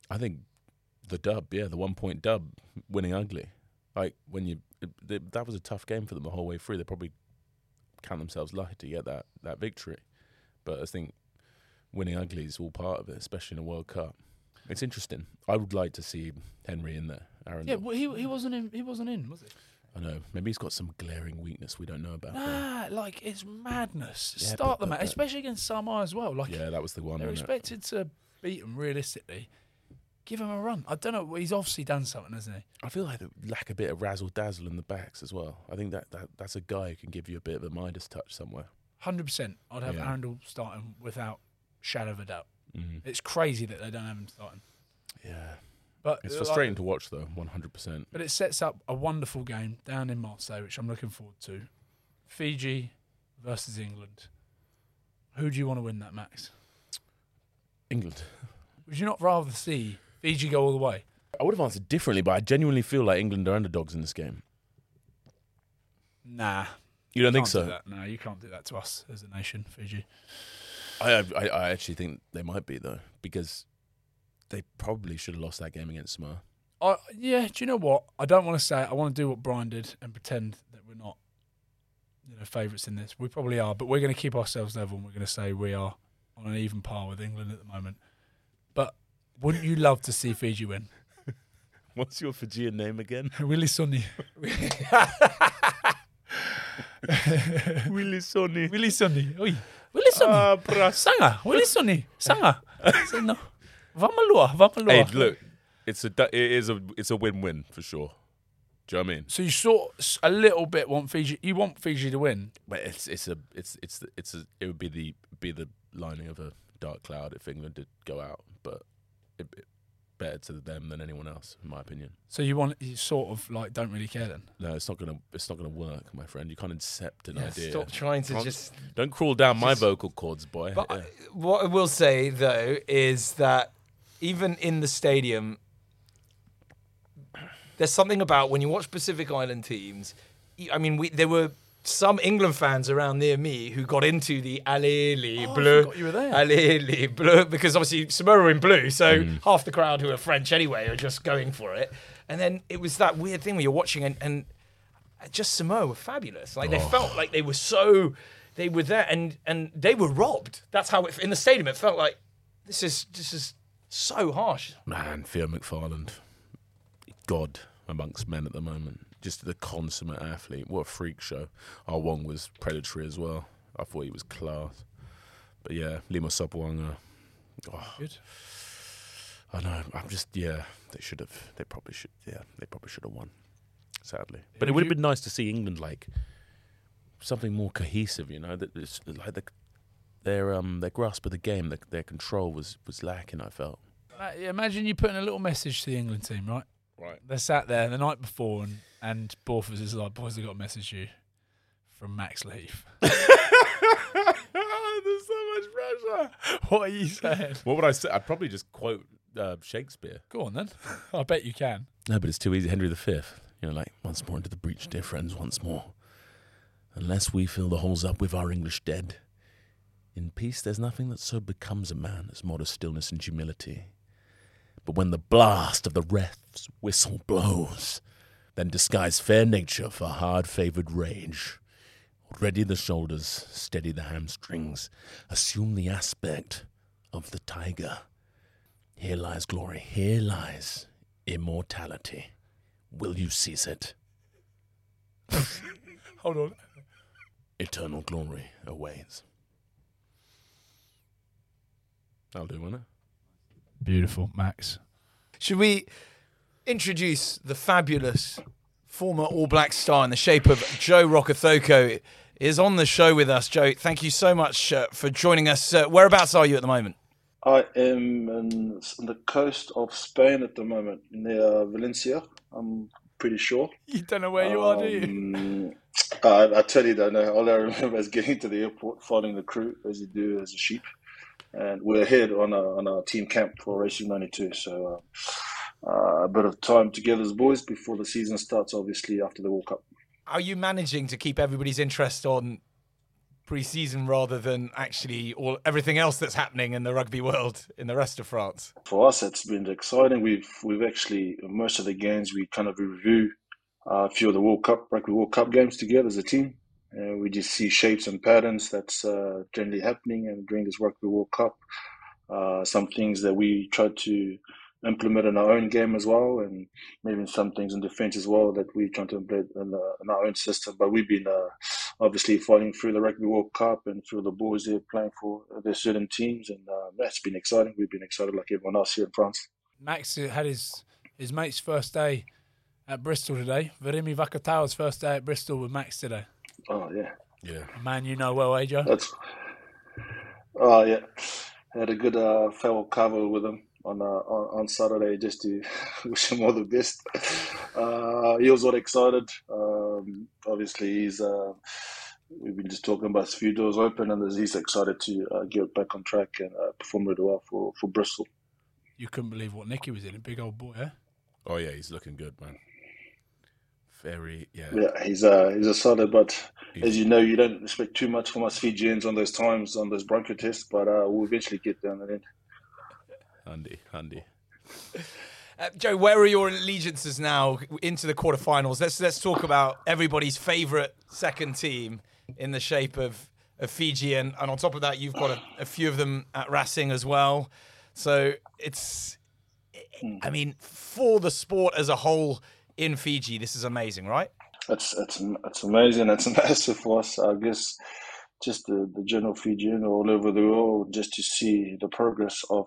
I think the dub, yeah, the one point dub, winning ugly. Like when you, it- that was a tough game for them the whole way through. They probably count themselves lucky to get that that victory. But I think winning ugly is all part of it, especially in a World Cup. It's interesting. I would like to see Henry in there. Aaron, Yeah, well, he he wasn't in. He wasn't in, was he? I know. Maybe he's got some glaring weakness we don't know about. though. Nah, like it's madness. Yeah, Start but- the match, especially against Samoa as well. Like Yeah, that was the one. they're wasn't it? expected to beat him realistically. Give him a run. I don't know. He's obviously done something, hasn't he? I feel like they lack a bit of razzle dazzle in the backs as well. I think that, that that's a guy who can give you a bit of a Midas touch somewhere. Hundred percent. I'd have Yeah. Arundell starting without shadow of a doubt. Mm. It's crazy that they don't have him starting. Yeah, But it's uh, like- frustrating to watch though. One hundred percent. But it sets up a wonderful game down in Marseille, which I'm looking forward to. Fiji versus England. Who do you want to win that, Max? England. Would you not rather see Fiji go all the way? I would have answered differently, but I genuinely feel like England are underdogs in this game. Nah. You don't think so? do. No, you can't do that to us as a nation, Fiji. I, I I actually think they might be though, because they probably should have lost that game against Samoa. I, yeah, do you know what? I don't want to say it. I want to do what Brian did and pretend that we're not, you know, favourites in this. We probably are, but we're going to keep ourselves level and we're going to say we are on an even par with England at the moment. Wouldn't you love to see Fiji win? [laughs] What's your Fijian name again? [laughs] Willie Sonny. [laughs] Willie Sonny. Willie Sonny. Oi. Willie Sonny. Ah, bras. Sanga. Willie Sonny. Sanga. Say no. Vamalua. Vamalua. Hey, look, it's a it is a it's a win win for sure. Do you know what I mean? So you sort of a little bit want Fiji. You want Fiji to win. But it's it's a it's it's it's a, it would be the be the lining of a dark cloud if England did go out, but better to them than anyone else, in my opinion. So you want you sort of like don't really care then. No, it's not gonna it's not gonna work, my friend. You can't incept an idea. Stop trying to Can't- just. Don't crawl down my vocal cords, boy. But Yeah. I- what I will say though is that even in the stadium, there's something about when you watch Pacific Island teams. I mean, we there were some England fans around near me who got into the Alele Oh, I bleu, forgot you were there. Alele bleu, because obviously Samoa are in blue, so hmm. half the crowd who are French anyway are just going for it. And then it was that weird thing where you're watching and, and just Samoa were fabulous. Like they oh. felt like they were so they were there and and they were robbed. That's how it in the stadium it felt like this is this is so harsh. Man, Theo McFarland, God amongst men at the moment. Just the consummate athlete. What a freak show. Ah Wong was predatory as well. I thought he was class. But yeah, Lima Sopoaga. Oh, Good. I know. I'm just yeah. They should have. They probably should. Yeah, they probably should have won. Sadly, but it would have been nice to see England like something more cohesive. You know, that it's like the, their um their grasp of the game, their, their control was was lacking. I felt. Uh, Imagine you putting a little message to the England team, right? Right. They're sat there the night before, and and Borfus is like, "Boys, I got a message to you from Max Leaf." [laughs] [laughs] There's so much pressure. what are you saying? What would I say? I'd probably just quote uh, Shakespeare. Go on then. [laughs] I bet you can. No, but it's too easy. Henry V. You know, like once more into the breach, dear friends, once more. Unless we fill the holes up with our English dead. In peace, there's nothing that so becomes a man as modest stillness and humility. But when the blast of the ref's whistle blows, then disguise fair nature for hard favored rage. Ready the shoulders, steady the hamstrings, assume the aspect of the tiger. Here lies glory, here lies immortality. Will you seize it? [laughs] Hold on. Eternal glory awaits. I'll do, won't it? Beautiful, Max. Should we introduce the fabulous former All Black star in the shape of Joe Rokocoko is on the show with us. Joe, thank you so much uh, for joining us. Uh, whereabouts are you at the moment? I am in, on the coast of Spain at the moment, near Valencia. I'm pretty sure. You don't know where you are, do you? Um, I, I totally don't know. All I remember is getting to the airport, following the crew as you do as a sheep, and we're ahead on our on our team camp for Racing '92. So uh, a bit of time together as boys before the season starts. Obviously, after the World Cup. Are you managing to keep everybody's interest on pre-season rather than actually all everything else that's happening in the rugby world in the rest of France? For us, it's been exciting. We've we've actually most of the games we kind of review uh, a few of the World Cup rugby World Cup games together as a team. Uh, we just see shapes and patterns that's uh, generally happening and during this rugby World Cup. Uh, some things that we try to implement in our own game as well, and maybe some things in defence as well that we try to implement in, uh, in our own system. But we've been uh, obviously fighting through the Rugby World Cup and through the boys there playing for their certain teams, and uh, that's been exciting. We've been excited like everyone else here in France. Max had his his mate's first day at Bristol today. Virimi Vakatawa's first day at Bristol with Max today. Oh yeah, Yeah. A man you know well, AJ. that's. Oh yeah, had a good uh, farewell cover with him on, uh, on on Saturday just to [laughs] wish him all the best. Uh, he was all excited. Um, obviously, he's. Uh, we've been just talking about a few doors open, and he's excited to uh, get back on track and uh, perform really well for, for Bristol. You couldn't believe what Nicky was in. A big old boy, eh? Oh yeah, he's looking good, man. Very yeah. Yeah, he's a he's a solid, but He's- as you know, you don't expect too much from us Fijians on those times on those bronco tests, but uh, we'll eventually get down the end. Handy, handy. Uh, Joe, where are your allegiances now into the quarterfinals? Let's let's talk about everybody's favourite second team in the shape of, of Fiji, and, and on top of that, you've got a, a few of them at Racing as well. So it's, I mean, for the sport as a whole in Fiji, this is amazing, right? It's it's it's amazing. It's [laughs] massive for us. I guess just the, the general Fijian all over the world, just to see the progress of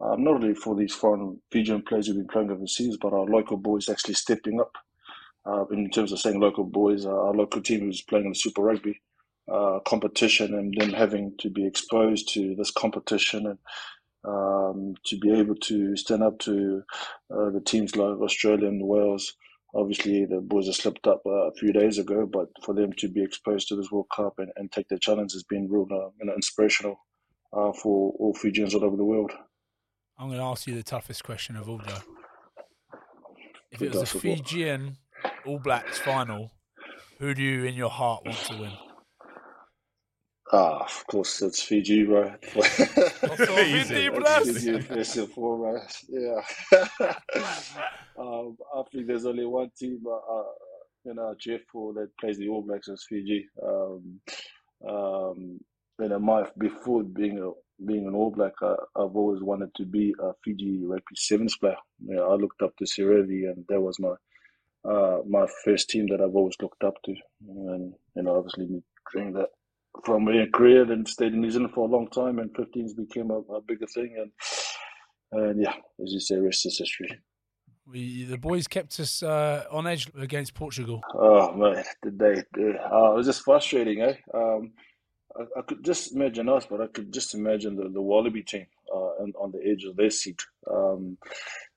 um, not only for these foreign Fijian players who've been playing overseas, but our local boys actually stepping up. Uh, in terms of saying local boys, uh, our local team who's playing in the Super Rugby uh, competition, and them having to be exposed to this competition and um, to be able to stand up to uh, the teams like Australia and Wales. Obviously, the boys have slipped up uh, a few days ago, but for them to be exposed to this World Cup and, and take the challenge has been real uh, you know, inspirational uh, for all Fijians all over the world. I'm going to ask you the toughest question of all, Joe. If it was a? Fijian All Blacks final, who do you in your heart want to win? Ah, of course, it's Fiji, right? Fiji, blast. Fiji first and foremost, yeah. [laughs] um, I think there's only one team, uh, uh, you know, cheer for that plays the All Blacks is Fiji. Um, um, you know, my before being a being an All Black, I, I've always wanted to be a Fiji rugby sevens player. You know, I looked up to Serevi, and that was my uh, my first team that I've always looked up to, and you know, obviously during that from my career, then stayed in New Zealand for a long time, and 15s became a, a bigger thing, and and yeah, as you say, rest is history. We, the boys kept us uh, on edge against Portugal. Oh man, the day, uh, it was just frustrating, eh? Um, I, I could just imagine us, but I could just imagine the, the Wallaby team uh, on, on the edge of their seat. Um,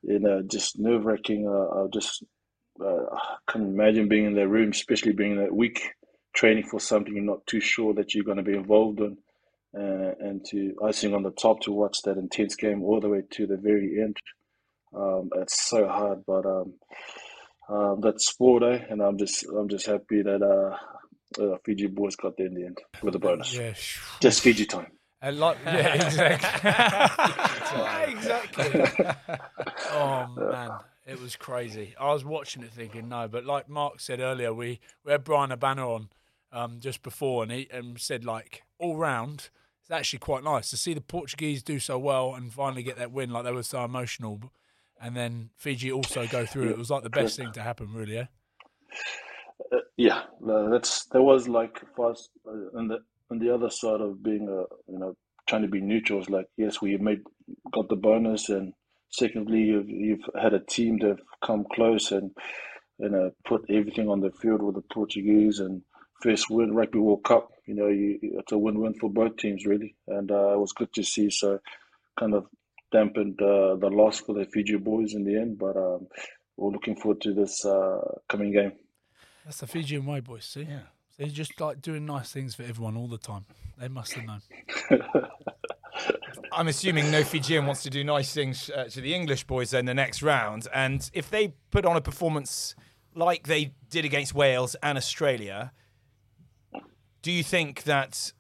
you know, just nerve wracking. Uh, I just uh, I couldn't imagine being in that room, especially being that week training for something you're not too sure that you're going to be involved in, uh, and to icing on the top to watch that intense game all the way to the very end. Um, it's so hard, but um, um, that's sport, eh? And I'm just I'm just happy that uh, uh, Fiji boys got there in the end with a bonus. Yeah, Just Fiji time. And like, yeah, [laughs] exactly. [laughs] exactly. Oh man, it was crazy. I was watching it thinking no, but like Mark said earlier, we we had Bryan Habana on um, just before, and he and said like all round, it's actually quite nice to see the Portuguese do so well and finally get that win. Like they were so emotional, and then Fiji also go through. It was like the best thing to happen, really. Yeah. Uh, yeah, uh, that's that was like us uh, on the on the other side of being a you know trying to be neutral is like yes we made got the bonus and secondly you've you've had a team that have come close and you know put everything on the field with the Portuguese and first win rugby World Cup you know you, it's a win win for both teams really and uh, it was good to see so kind of dampened uh, the loss for the Fiji boys in the end but um, we're looking forward to this uh, coming game. That's the Fijian way, boys. See, Yeah. they're just like doing nice things for everyone all the time. They must have known. [laughs] I'm assuming no Fijian wants to do nice things uh, to the English boys in the next round. And if they put on a performance like they did against Wales and Australia, do you think that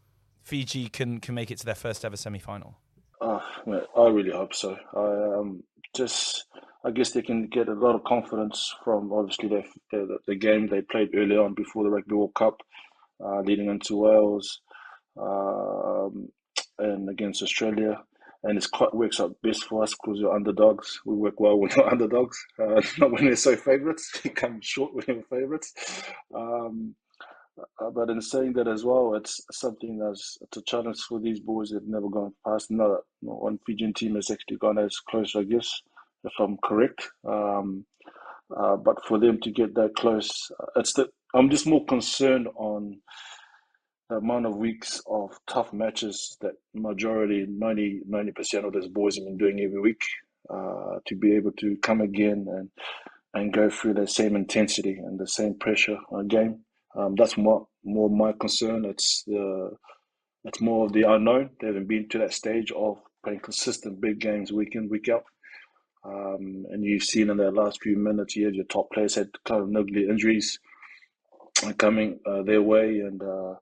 Fiji can, can make it to their first ever semi final? Oh, I really hope so. I um, just, I guess they can get a lot of confidence from obviously the, the, game they played early on before the Rugby World Cup, uh, leading into Wales um, and against Australia. And it's quite works out best for us because we're underdogs. We work well when [laughs] we're underdogs, uh, [laughs] not when we're so favourites. [laughs] We come short when we're favourites. Um, but in saying that as well, it's something that's a challenge for these boys They've never gone past. Not, not one Fijian team has actually gone as close, I guess, if I'm correct. Um, uh, but for them to get that close, uh, it's the I'm just more concerned on the amount of weeks of tough matches that majority 90 percent of those boys have been doing every week. Uh, to be able to come again and and go through the same intensity and the same pressure on game. Um, that's more more my concern. It's the it's more of the unknown. They haven't been to that stage of playing consistent big games week in week out. Um, and you've seen in the last few minutes, had your top players had kind of niggly injuries coming uh, their way, and uh,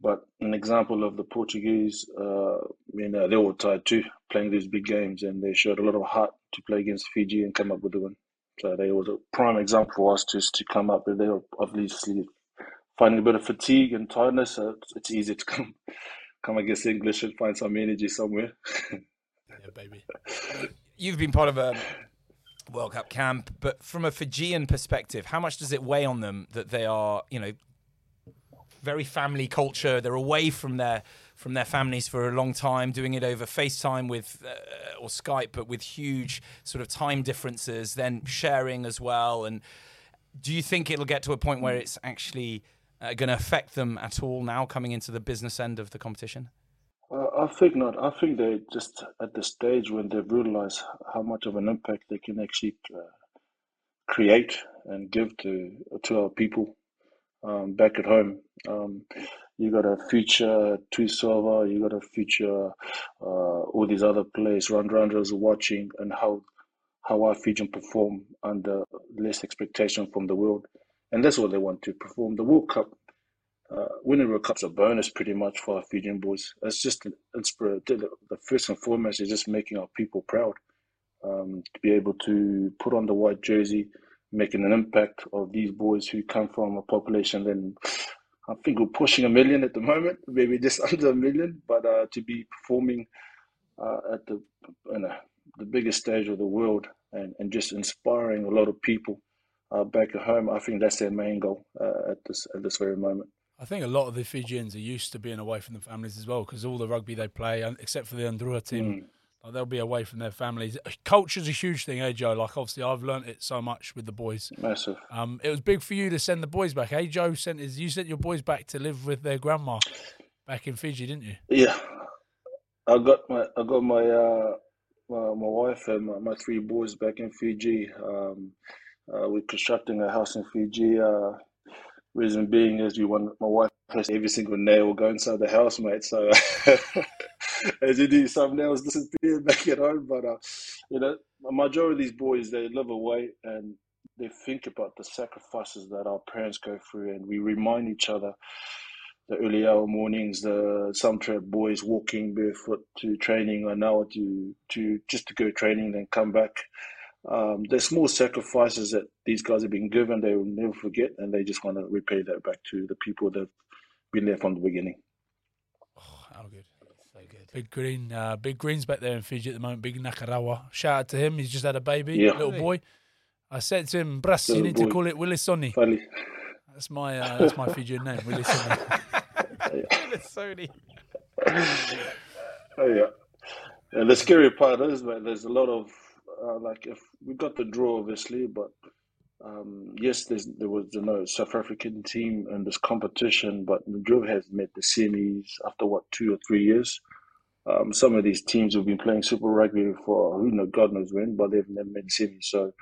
but an example of the Portuguese, uh, you know, they were tired too, playing these big games, and they showed a lot of heart to play against Fiji and come up with the win. So they was a prime example for us just to come up with. They were obviously finding a bit of fatigue and tiredness, it's, it's easy to [laughs] come come against English and find some energy somewhere. Yeah, [laughs] baby. You've been part of a World Cup camp, but from a Fijian perspective, how much does it weigh on them that they are, you know, very family culture? They're away from their from their families for a long time, doing it over FaceTime with uh, or Skype, but with huge sort of time differences. Then sharing as well. And do you think it'll get to a point where it's actually uh, going to affect them at all now, coming into the business end of the competition? Uh, I think not. I think they just at the stage when they realize how much of an impact they can actually uh, create and give to to our people um, back at home. Um, you got a future Tuisova, you got a future uh, all these other players, Runners watching and how how our Fijian perform under less expectation from the world, and that's what they want to perform. The World Cup uh, winning World Cup's a bonus pretty much for our Fijian boys. It's just it's the first and foremost is just making our people proud. Um, to be able to put on the white jersey, making an impact of these boys who come from a population then I think we're pushing a million at the moment, maybe just [laughs] under a million, but uh, to be performing uh, at the you know, the biggest stage of the world and, and just inspiring a lot of people uh, back at home, I think that's their main goal uh, at this at this very moment. I think a lot of the Fijians are used to being away from the families as well because all the rugby they play, except for the Andrua team, Mm. like, they'll be away from their families. Culture's a huge thing, eh, Joe? Like, obviously, I've learnt it so much with the boys. Massive. Um, it was big for you to send the boys back, eh? Joe sent his, you sent your boys back to live with their grandma back in Fiji, didn't you? Yeah, I got my I got my uh my, my wife and my, my three boys back in Fiji. Um, uh, we're constructing a house in Fiji. Uh, reason being is we want my wife has every single nail go inside the house, mate. So [laughs] as you do, some nails disappear [laughs] back at home. But uh, you know, a majority of these boys they live away and they think about the sacrifices that our parents go through, and we remind each other the early hour mornings, the some trap boys walking barefoot to training, an hour to to just to go training, then come back. Um, there's small sacrifices that these guys have been given; they will never forget, and they just want to repay that back to the people that've been there from the beginning. Oh, how good. So good. Big Green, uh, Big Green's back there in Fiji at the moment. Big Nakarawa. Shout out to him. He's just had a baby, Yeah. little boy. I said to him, Brass, you Little need to call it Willisoni. Finally, That's my uh, that's my Fijian name, Willisoni. Sony. [laughs] oh yeah. And the scary part is, man, there's a lot of uh, like if we got the draw, obviously, but um, yes, there was you know South African team in this competition, but Madrid has met the semis after what two or three years. Um, some of these teams have been playing Super Rugby for who knows, God knows when, but they've never made the semis. So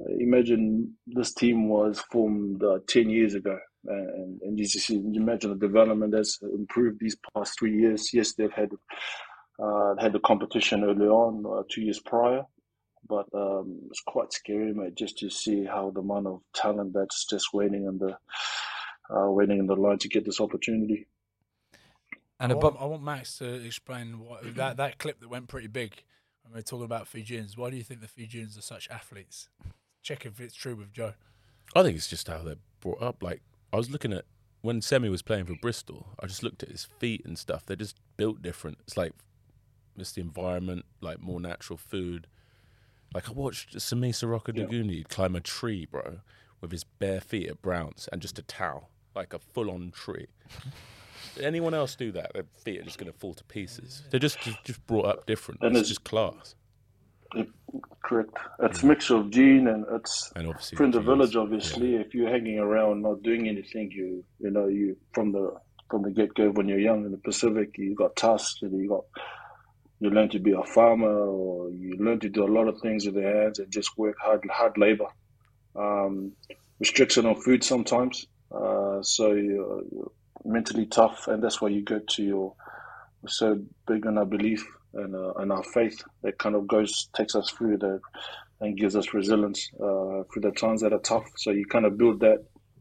uh, imagine this team was formed uh, ten years ago, and, and you just imagine the development has improved these past three years. Yes, they've had Uh, had the competition early on, uh, two years prior, but um, it's quite scary, mate, just to see how the amount of talent that's just waiting in the uh, waiting in the line to get this opportunity. And I above, want, I want Max to explain what, [clears throat] that that clip that went pretty big when we are talking about Fijians. Why do you think the Fijians are such athletes? Check if it's true with Joe. I think it's just how they're brought up. Like I was looking at when Semi was playing for Bristol, I just looked at his feet and stuff. They're just built different. It's like just the environment, like more natural food. Like I watched Sami Soroka Yeah. Daguni climb a tree, bro, with his bare feet at Browns and just a towel, like a full-on tree. Did anyone else do that? Their feet are just going to fall to pieces. They're just just, just brought up different. And it's it's- just class. Correct. It's a mix of gene and it's And obviously from the village. Obviously, if you're hanging around not doing anything, you you know you from the from the get go when you're young in the Pacific, you got tasks and you got you learn to be a farmer or you learn to do a lot of things with your hands and just work hard hard labor. Um, restriction on food sometimes, uh, so you're, you're mentally tough, and that's why you go to your so big on our belief and, uh, and our faith that kind of goes takes us through that and gives us resilience uh, through the times that are tough. So you kind of build that.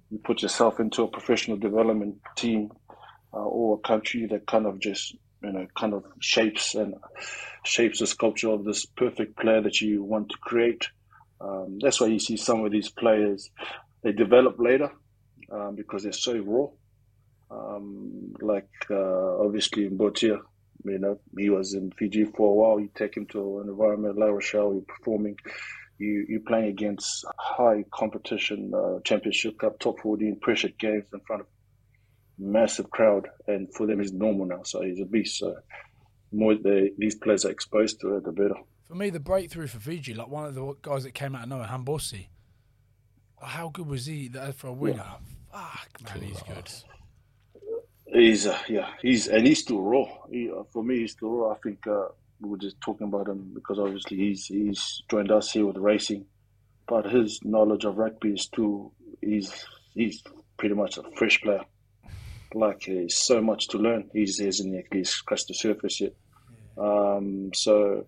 You put yourself into a professional development team uh, or a country that kind of just you know kind of shapes and shapes the sculpture of this perfect player that you want to create. Um, that's why you see some of these players they develop later um, because they're so raw. Um, like uh, obviously in Botia, you know, he was in Fiji for a while. You take him to an environment, La Rochelle, you're performing, you you're playing against high competition, uh, championship cup, top 14 pressured games in front of massive crowd, and for them it's normal now. So he's a beast. So the more they, these players are exposed to it, the better. For me, the breakthrough for Fiji, like one of the guys that came out of nowhere, Habosi. How good was he for a winger? Fuck, man, he's good. He's uh, yeah, he's and he's still raw. He, uh, for me, he's still raw. I think uh, we were just talking about him because obviously he's he's joined us here with racing, but his knowledge of rugby is still he's he's pretty much a fresh player. Like he's so much to learn. He's he hasn't actually scratched the surface yet. Um, so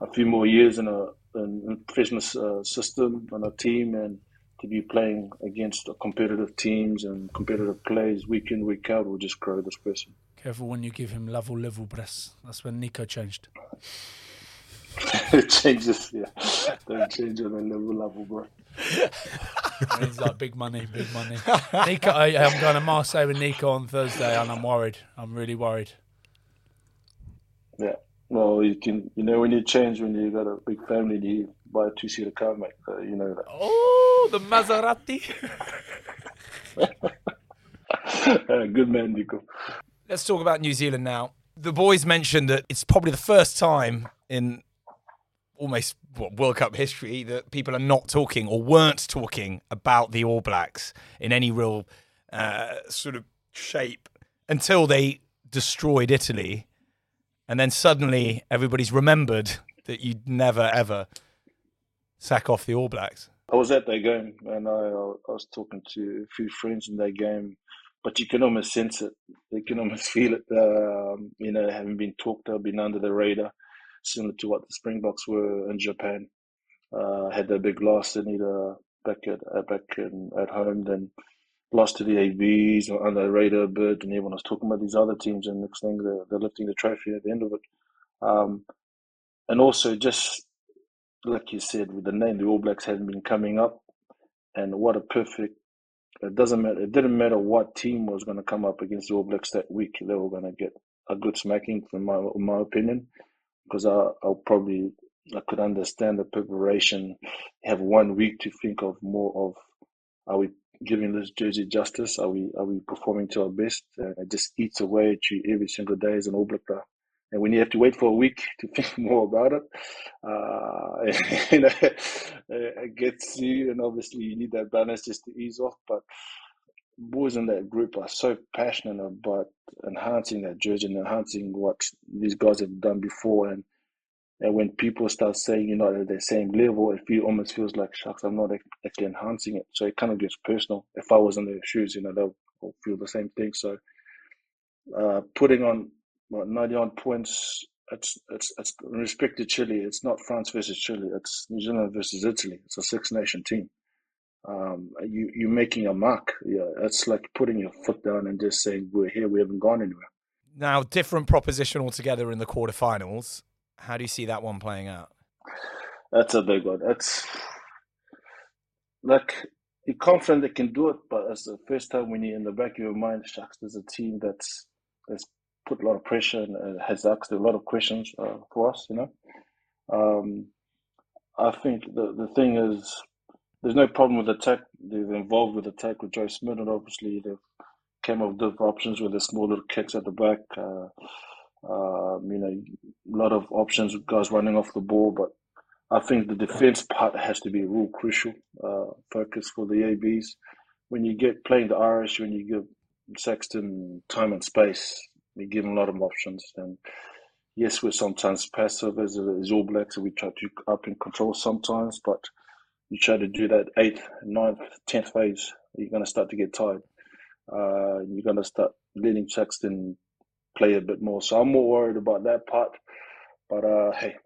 a few more years in a in a professional uh, system and a team and to be playing against competitive teams and competitive players week in week out will just grow this person. Careful when you give him level level breasts. That's when Nico changed. [laughs] it changes, yeah. Don't change on a level level, bro. And he's like big money, big money. Nico, I, I'm going to Marseille with Nico on Thursday, and I'm worried. I'm really worried. Yeah. Well, you can, you know, when you change, when you got a big family, you buy a two-seater car, mate. Uh, you know that. Oh, the Maserati. [laughs] Uh, good man, Nico. let's talk about New Zealand now. The boys mentioned that it's probably the first time in almost World Cup history that people are not talking or weren't talking about the All Blacks in any real uh, sort of shape until they destroyed Italy. And then suddenly everybody's remembered that you'd never, ever sack off the All Blacks. I was at that game and I, I was talking to a few friends in that game, but you can almost sense it. You can almost feel it. Um, you know, having been talked about, been under the radar, similar to what the Springboks were in Japan. Uh, had their big loss in either back at uh, back in, at home, then lost to the ABs or under the radar a bit, and everyone was talking about these other teams, and next thing they're, they're lifting the trophy at the end of it. Um, and also just like you said, with the name, the All Blacks hadn't been coming up, and what a perfect. It doesn't matter. It didn't matter what team was going to come up against the All Blacks that week. They were going to get a good smacking, in my my opinion, because I I'll probably I could understand the preparation. Have one week to think of more of are we giving this jersey justice? Are we are we performing to our best? And it just eats away at you every single day as an All. And when you have to wait for a week to [laughs] think more about it, uh, [laughs] you know, it gets you. And obviously, you need that balance just to ease off. But boys in that group are so passionate about enhancing that jersey and enhancing what these guys have done before. And and when people start saying you're not at the same level, it feel, almost feels like, shucks, I'm not actually enhancing it. So it kind of gets personal. If I was in their shoes, you know, they'll feel the same thing. So uh, putting on what 91 points it's it's it's in respect to Chile. It's not France versus Chile. It's New Zealand versus Italy. It's a Six Nation team. Um, you you're making a mark. Yeah, it's like putting your foot down and just saying we're here. We haven't gone anywhere. Now, different proposition altogether in the quarterfinals. How do you see that one playing out? That's a big one. That's like you're confident they can do it, but it's the first time when you're in the back of your mind, shucks, there's a team that's that's put a lot of pressure and has asked a lot of questions uh, for us. You know, um, I think the the thing is, there's no problem with attack. They've involved with attack with Joe Schmidt, and obviously they've came up with different options with the smaller kicks at the back. Uh, um, you know, a lot of options, with guys running off the ball, but I think the defense part has to be a real crucial uh, focus for the ABs. When you get playing the Irish, when you give Sexton time and space, you give him a lot of options. And yes, we're sometimes passive as, as All Blacks, we try to up in control sometimes, but you try to do that eighth, ninth, tenth phase, you're going to start to get tired. Uh, you're going to start letting Sexton play a bit more. So I'm more worried about that part. But uh, hey,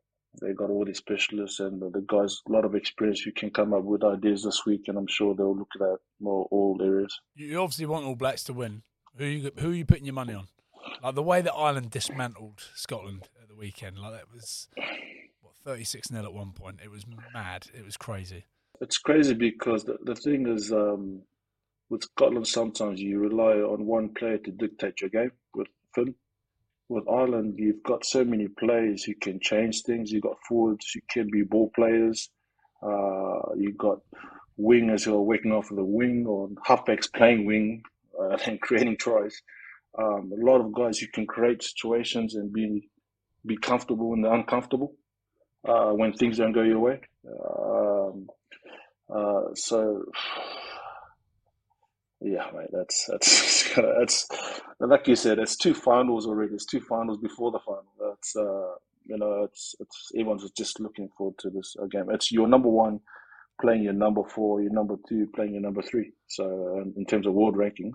they got all these specialists and the, guys, a lot of experience who can come up with ideas this week, and I'm sure they'll look at that more all areas. You obviously want All Blacks to win. Who you who are you putting your money on? Like the way that Ireland dismantled Scotland at the weekend, like that was what thirty six 0 at one point. It was mad. It was crazy. It's crazy because the, the thing is, um, with Scotland, sometimes you rely on one player to dictate your game. With Finn, with Ireland, you've got so many players who can change things. You've got forwards who can be ball players. Uh, you've got wingers who are working off of the wing or halfbacks playing wing uh, [laughs] and creating tries. Um, a lot of guys who can create situations and be be comfortable in the uncomfortable uh, when things don't go your way. Uh, so [sighs] yeah, mate, that's that's [laughs] that's like you said, it's two finals already. It's two finals before the final. That's uh, you know, it's it's everyone's just looking forward to this uh, game. It's your number one playing your number four, your number two playing your number three. So um, in terms of world rankings,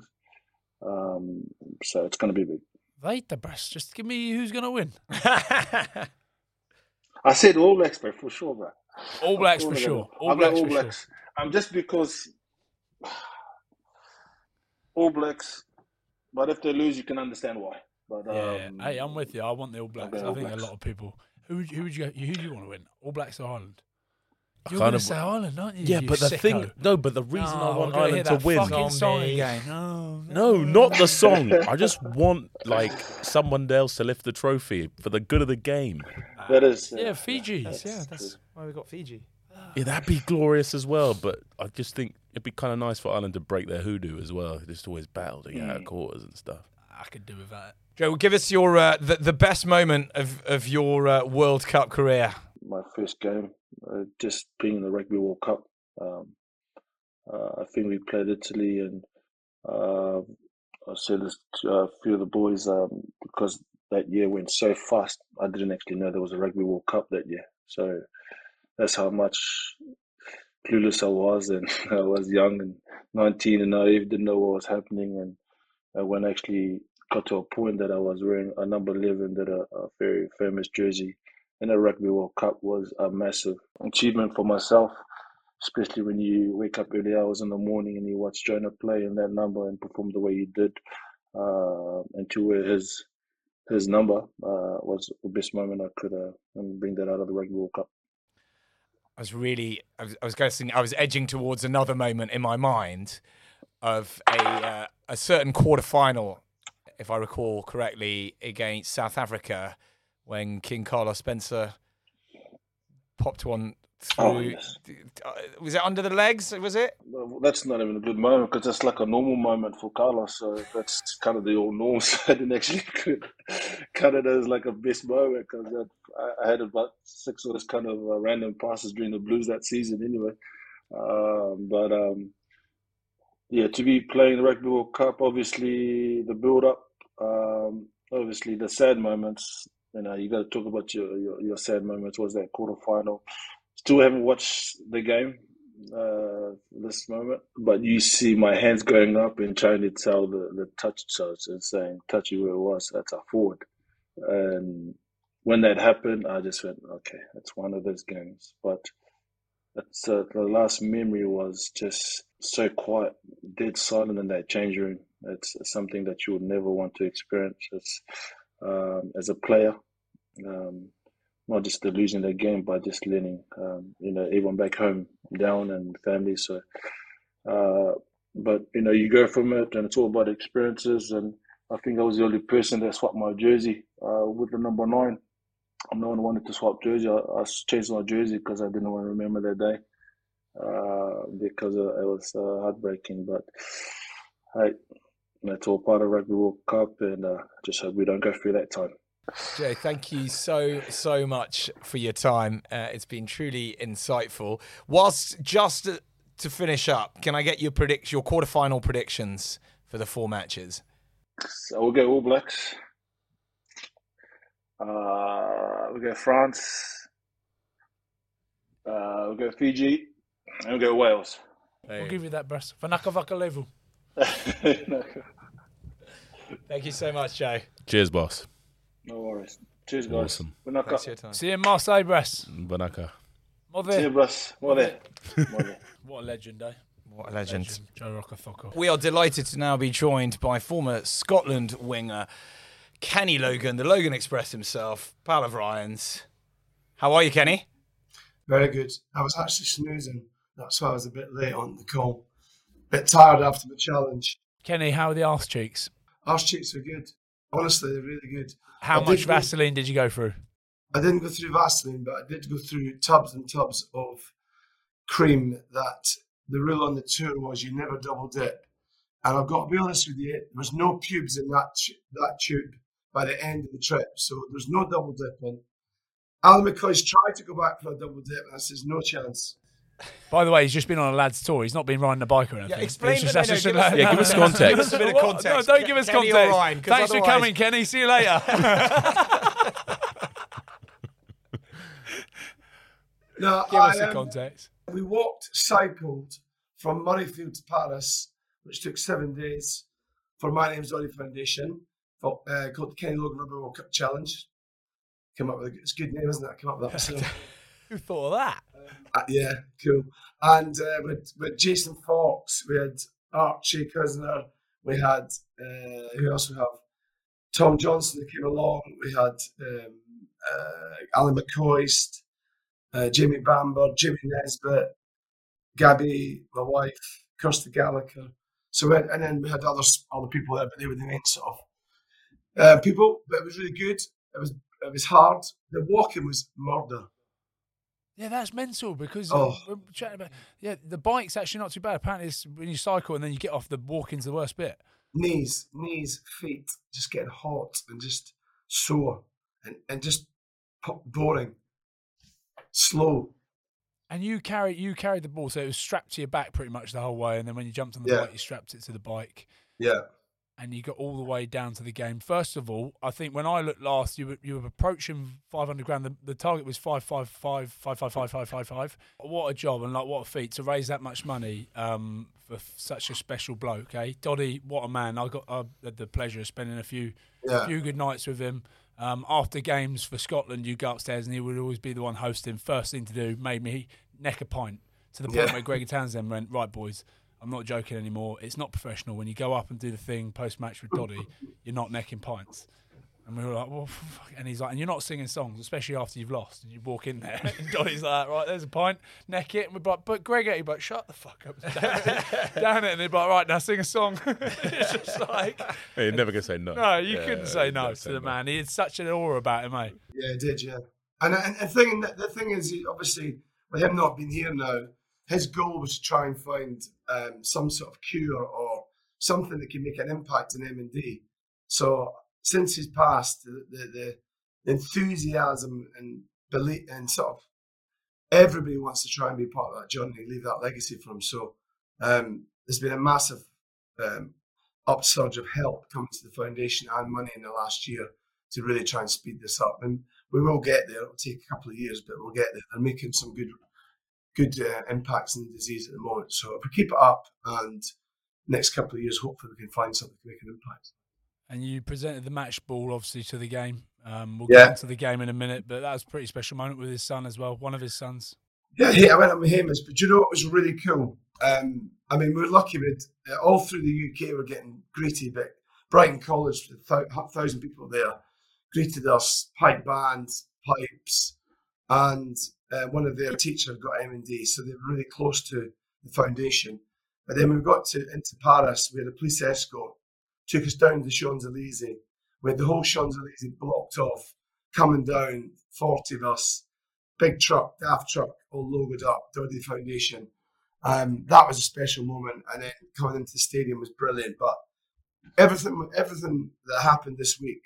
um, so it's going to be big. Right, the best. Just give me who's going to win. [laughs] I said All Blacks, bro, for sure, bro. All Blacks for sure. All I've Blacks got All for sure. Blacks. Um, just because All Blacks, but if they lose, you can understand why. But Yeah, um, hey, I'm with you. I want the All Blacks. I think a lot of people. Who would, who would you who do you want to win? All Blacks or Ireland? I You're kind going to say Ireland, aren't you? Yeah, you but the sicko? thing, no, but the reason I Oh, want we're gonna hear Ireland to that win. fucking song again. No, No, not the song. [laughs] I just want like someone else to lift the trophy for the good of the game. that is Yeah, Fiji. yeah, that's why we got Fiji. Yeah, that'd be glorious as well. But I just think it'd be kind of nice for Ireland to break their hoodoo as well. They just always battle to get out of quarters and stuff. I could do with that. Joe, give us your uh, the, the best moment of of your uh, World Cup career. My first game, uh, just being in the Rugby World Cup. Um, uh, I think we played Italy, and uh, I said this to a few of the boys um, because that year went so fast. I didn't actually know there was a Rugby World Cup that year, so that's how much clueless I was, and [laughs] I was young and nineteen and naive, didn't know what was happening, and uh, when I actually got to a point that I was wearing a number eleven, that a, a very famous jersey in a Rugby World Cup was a massive achievement for myself, especially when you wake up early hours in the morning and you watch Jonah play in that number and perform the way he did, uh, and to wear his his number uh, was the best moment I could uh, bring that out of the Rugby World Cup. I was really, I was, I was guessing, I was edging towards another moment in my mind of a uh, a certain quarter final, if I recall correctly, against South Africa, when King Carlos Spencer popped one through. Oh, yes. uh, Was it under the legs? Was it? Well, that's not even a good moment because that's like a normal moment for Carlos. So that's kind of the old norm. So I didn't actually cut it as like a best moment because I, I had about six of those kind of uh, random passes during the Blues that season anyway. Um, but um, yeah, to be playing the Rugby World Cup, obviously the build up, um, obviously the sad moments. You know, you got to talk about your, your your sad moments. Was that quarter final? Still haven't watched the game uh, this moment, but you see my hands going up and trying to tell the, the touch charge and saying touchy where it was. That's a forward, and when that happened, I just went, okay, it's one of those games. But it's uh, the last memory was just so quiet, dead silent in that change room. It's, something that you would never want to experience as um, as a player. Um, not just losing the game, but just learning, um, you know, even back home down and family. So, uh, but you know, you go from it, and it's all about experiences. And I think I was the only person that swapped my jersey uh, with the number nine. No one wanted to swap jersey. I, I changed my jersey because I didn't want to remember that day uh, because it was uh, heartbreaking. But hey, that's all part of Rugby World Cup, and uh, just hope we don't go through that time. Jay, thank you so, so much for your time. Uh, it's been truly insightful. Whilst just to finish up, can I get your predict your quarterfinal predictions for the four matches? So we'll go All Blacks. Uh, we'll go France. Uh, we'll go Fiji. And we'll go Wales. We'll give you that, Bruce. Vanaka vaka level. [laughs] Thank you so much, Jay. Cheers, boss. No worries. Cheers, guys. Awesome. We're not Thanks for your time. See you in Marseille, Bruce. Banaka. See you, Mother. boss. Mole. Mole. What a legend, eh? What a legend. Legend. Joe Rokocoko. We are delighted to now be joined by former Scotland winger Kenny Logan, the Logan Express himself, pal of Ryan's. How are you, Kenny? Very good. I was actually snoozing. That's why I was a bit late on the call. Bit tired after the challenge. Kenny, how are the arse cheeks? Arse cheeks are good. Honestly, they're really good. How I much did go- Vaseline did you go through? I didn't go through Vaseline, but I did go through tubs and tubs of cream that the rule on the tour was you never double dip. And I've got to be honest with you, there was no pubes in that that tube by the end of the trip. So there's no double dipping. Alan McCoist tried to go back for a double dip, and I says, no chance. By the way, he's just been on a lad's tour. He's not been riding a bike or anything. explain- He's just- no, that's no, just give us- Yeah, give us context. [laughs] Give us a bit of context. No, don't give us Kenny context. Ryan, 'cause Thanks for coming, Kenny. See you later. [laughs] No, Give us I, the um, context. We walked, cycled from Murrayfield to Paris, which took seven days for My Name's Doddie Foundation, for, uh, called the Kenny Logan Rugby World Cup Challenge. Came up with a, it's a good name, isn't it? I came up with that myself. [laughs] Who thought of that? Uh, yeah, cool. And uh, with, with Jason Fox, we had Archie Cousiner, we had, uh, who else we have? Tom Johnson came along, we had um, uh, Alan McCoist, uh, Jamie Bamber, Jimmy Nesbitt, Gabby, my wife, Kirsty Gallacher. So had, and then we had other other people there, but they were the main sort of uh, people. But it was really good. It was it was hard. The walking was murder. Yeah, that's mental because Oh. uh, we're chatting about yeah, the bike's actually not too bad. Apparently, it's when you cycle and then you get off, the walking's the worst bit. Knees, knees, feet, just getting hot and just sore and, and just boring, slow. And you carry you carried the ball, so it was strapped to your back pretty much the whole way. And then when you jumped on the Yeah. bike, you strapped it to the bike, Yeah and you got all the way down to the game. First of all, I think when I looked last, you were, you were approaching 500 grand. The, the target was 555, 555, 555. What a job and like what a feat to raise that much money um, for such a special bloke, eh? Doddie, what a man. I got had the pleasure of spending a few, yeah. a few good nights with him. Um, after games for Scotland, you go upstairs and he would always be the one hosting. First thing to do made me neck a pint to the point yeah. where Gregor Townsend went, right, boys – I'm not joking anymore. It's not professional. When you go up and do the thing post match with Doddie, [laughs] you're not necking pints. And we were like, well, fuck. and he's like, and you're not singing songs, especially after you've lost. And you walk in there, [laughs] and Doddie's like, right, there's a pint, neck it. And we're like, but Gregor, he'd be like, shut the fuck up, down it. [laughs] And he'd be like, right, now sing a song. it's just like, Hey, you're never gonna say no. no, you Yeah, couldn't say no to say the no. man. He had such an aura about him, mate. Yeah, it did, yeah. And and, and thing, the thing is, he- obviously, with him not being here now, his goal was to try and find um, some sort of cure or something that can make an impact in M and D. So since he's passed, the, the, the enthusiasm and belief and sort of everybody wants to try and be part of that journey, leave that legacy for him. So um, there's been a massive um, upsurge of help coming to the foundation and money in the last year to really try and speed this up. And we will get there. It'll take a couple of years, but we'll get there. They're making some good, good uh, impacts in the disease at the moment. So if we keep it up, and next couple of years, hopefully we can find something to make an impact. and you presented the match ball obviously to the game. Um, we'll Yeah. get into the game in a minute, but that was a pretty special moment with his son as well. One of his sons. Yeah, hey, I went up with Hamish, but do you know what was really cool? Um, I mean, we're lucky with uh, all through the UK, we're getting greeted, but Brighton College, a thou- thousand people there, greeted us, pipe bands, pipes, and uh, one of their teachers got MND, so they were really close to the foundation. But then we got to into Paris, where the police escort, took us down the Champs-Élysées, where the whole Champs-Élysées blocked off, coming down, 40 of us, big truck, daft truck, all logoed up, Doddie Foundation. Um, that was a special moment, and then coming into the stadium was brilliant. But everything, everything that happened this week,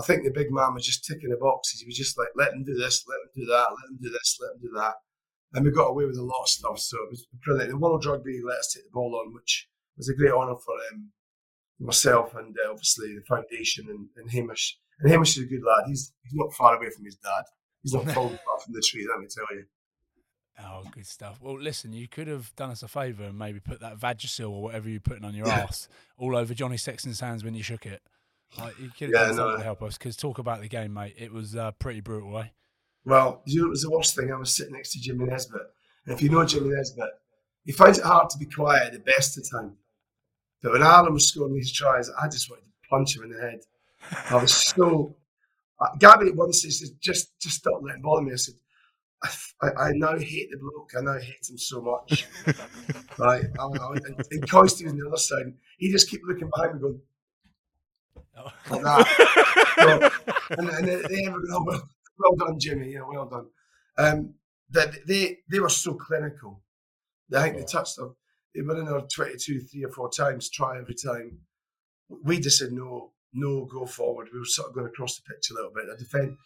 I think the big man was just ticking the boxes. He was just like, let him do this, let him do that, let him do this, let him do that, and we got away with a lot of stuff. So it was brilliant. The World Rugby let us take the ball on, which was a great honour for um, myself and uh, obviously the foundation and, and Hamish. And Hamish is a good lad. He's he's not far away from his dad. He's not falling far [laughs] from the tree. Let me tell you. Oh, good stuff. Well, listen, you could have done us a favour and maybe put that Vagisil or whatever you're putting on your Yeah. ass all over Johnny Sexton's hands when you shook it. Like, you could have Yeah, no. to help us because talk about the game, mate. It was uh, pretty brutal, eh? Well, you know, it was the worst thing. I was sitting next to Jimmy Nesbitt. And if you know Jimmy Nesbitt, he finds it hard to be quiet at the best of time. But when Alan was scoring these tries, I just wanted to punch him in the head. I was so. Uh, Gabby at once says, just, just stop letting bother me. I said, I, I, I now hate the bloke. I now hate him so much. [laughs] right? I, I, and, and Coisty was on the other side. He just kept looking behind me going, like that. So, and, and they, they were going, oh, well, well done, Jimmy. Yeah, well done. Um, that they they were so clinical. I think they touched them. They were in there 22, three or four times, try every time. We just said no, no, go forward. We were sort of going across the pitch a little bit. The defend,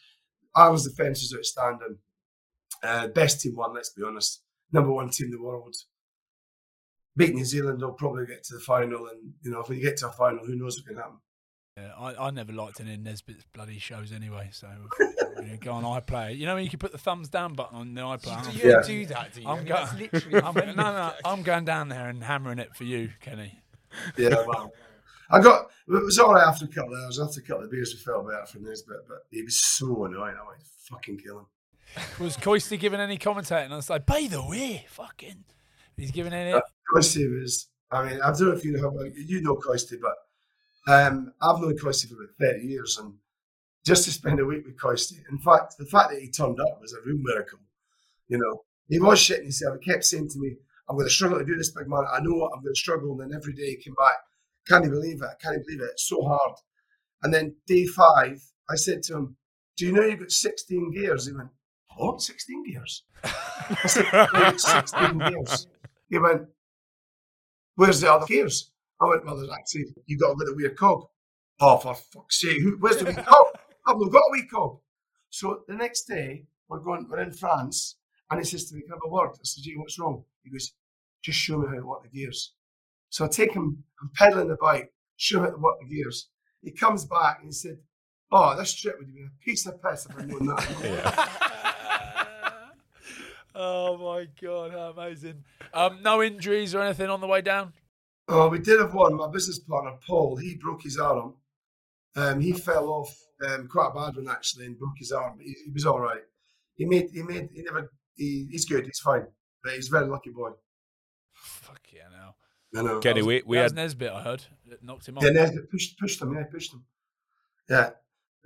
Ireland's defence was outstanding. Uh, best team won, let's be honest. Number one team in the world. Beat New Zealand, they'll probably get to the final. And, you know, if we get to a final, who knows what can happen. Yeah, I, I never liked any of Nesbitt's bloody shows anyway, so [laughs] you know, go on iPlayer. You know when you can put the thumbs down button on the iPlayer? Do You I'm- Yeah. do that, do you? I'm, go- literally I'm, no, no, I'm going down there and hammering it for you, Kenny. Yeah, well, I got it was all right after a couple of hours. After a couple of beers, we felt better from this, but but he was so annoying. I wanted to fucking kill him. Was Coisty giving any commentating? I was like, by the way, fucking. He's giving any. Uh, Coisty was. I mean, I don't know if you know how you know Coisty, but um, I've known Coisty for about thirty years, and just to spend a week with Coisty. In fact, the fact that he turned up was a real miracle. You know, he was shitting himself. He kept saying to me, "I'm going to struggle to do this, big man. I know I'm going to struggle." And then every day he came back. Can't you believe it? Can't you believe it? It's so hard. And then day five, I said to him, "Do you know you've got 16 gears?" He went, "What? 16 gears?" I said, "I've 16 [laughs] gears." He went, "Where's the other gears?" I went, "Well, there's actually you got a little weird cog." Oh, for fuck's sake! Who, where's the wee cog? [laughs] I've not got a wee cog. So the next day, we're going, we're in France, and he says to me, "Can I have a word?" I said, "Gee, what's wrong?" He goes, "Just show me how to work the gears." So I take him, I'm pedaling the bike, show him how to work the gears. He comes back and he said, "Oh, this trip would have been a piece of piss if I'd known that." oh my god, how amazing! Um, no injuries or anything on the way down. Oh, we did have one. My business partner, Paul, he broke his arm. Um, he fell off um, quite a bad one actually and broke his arm. He, he was all right. He made, he made, he never, he, he's good. He's fine. But he's a very lucky boy. Fuck yeah, now. I know. Kenny, was- we, we had was Nesbitt, I heard. That knocked him off. Yeah, Nesbitt pushed, pushed him. Yeah, pushed him. Yeah.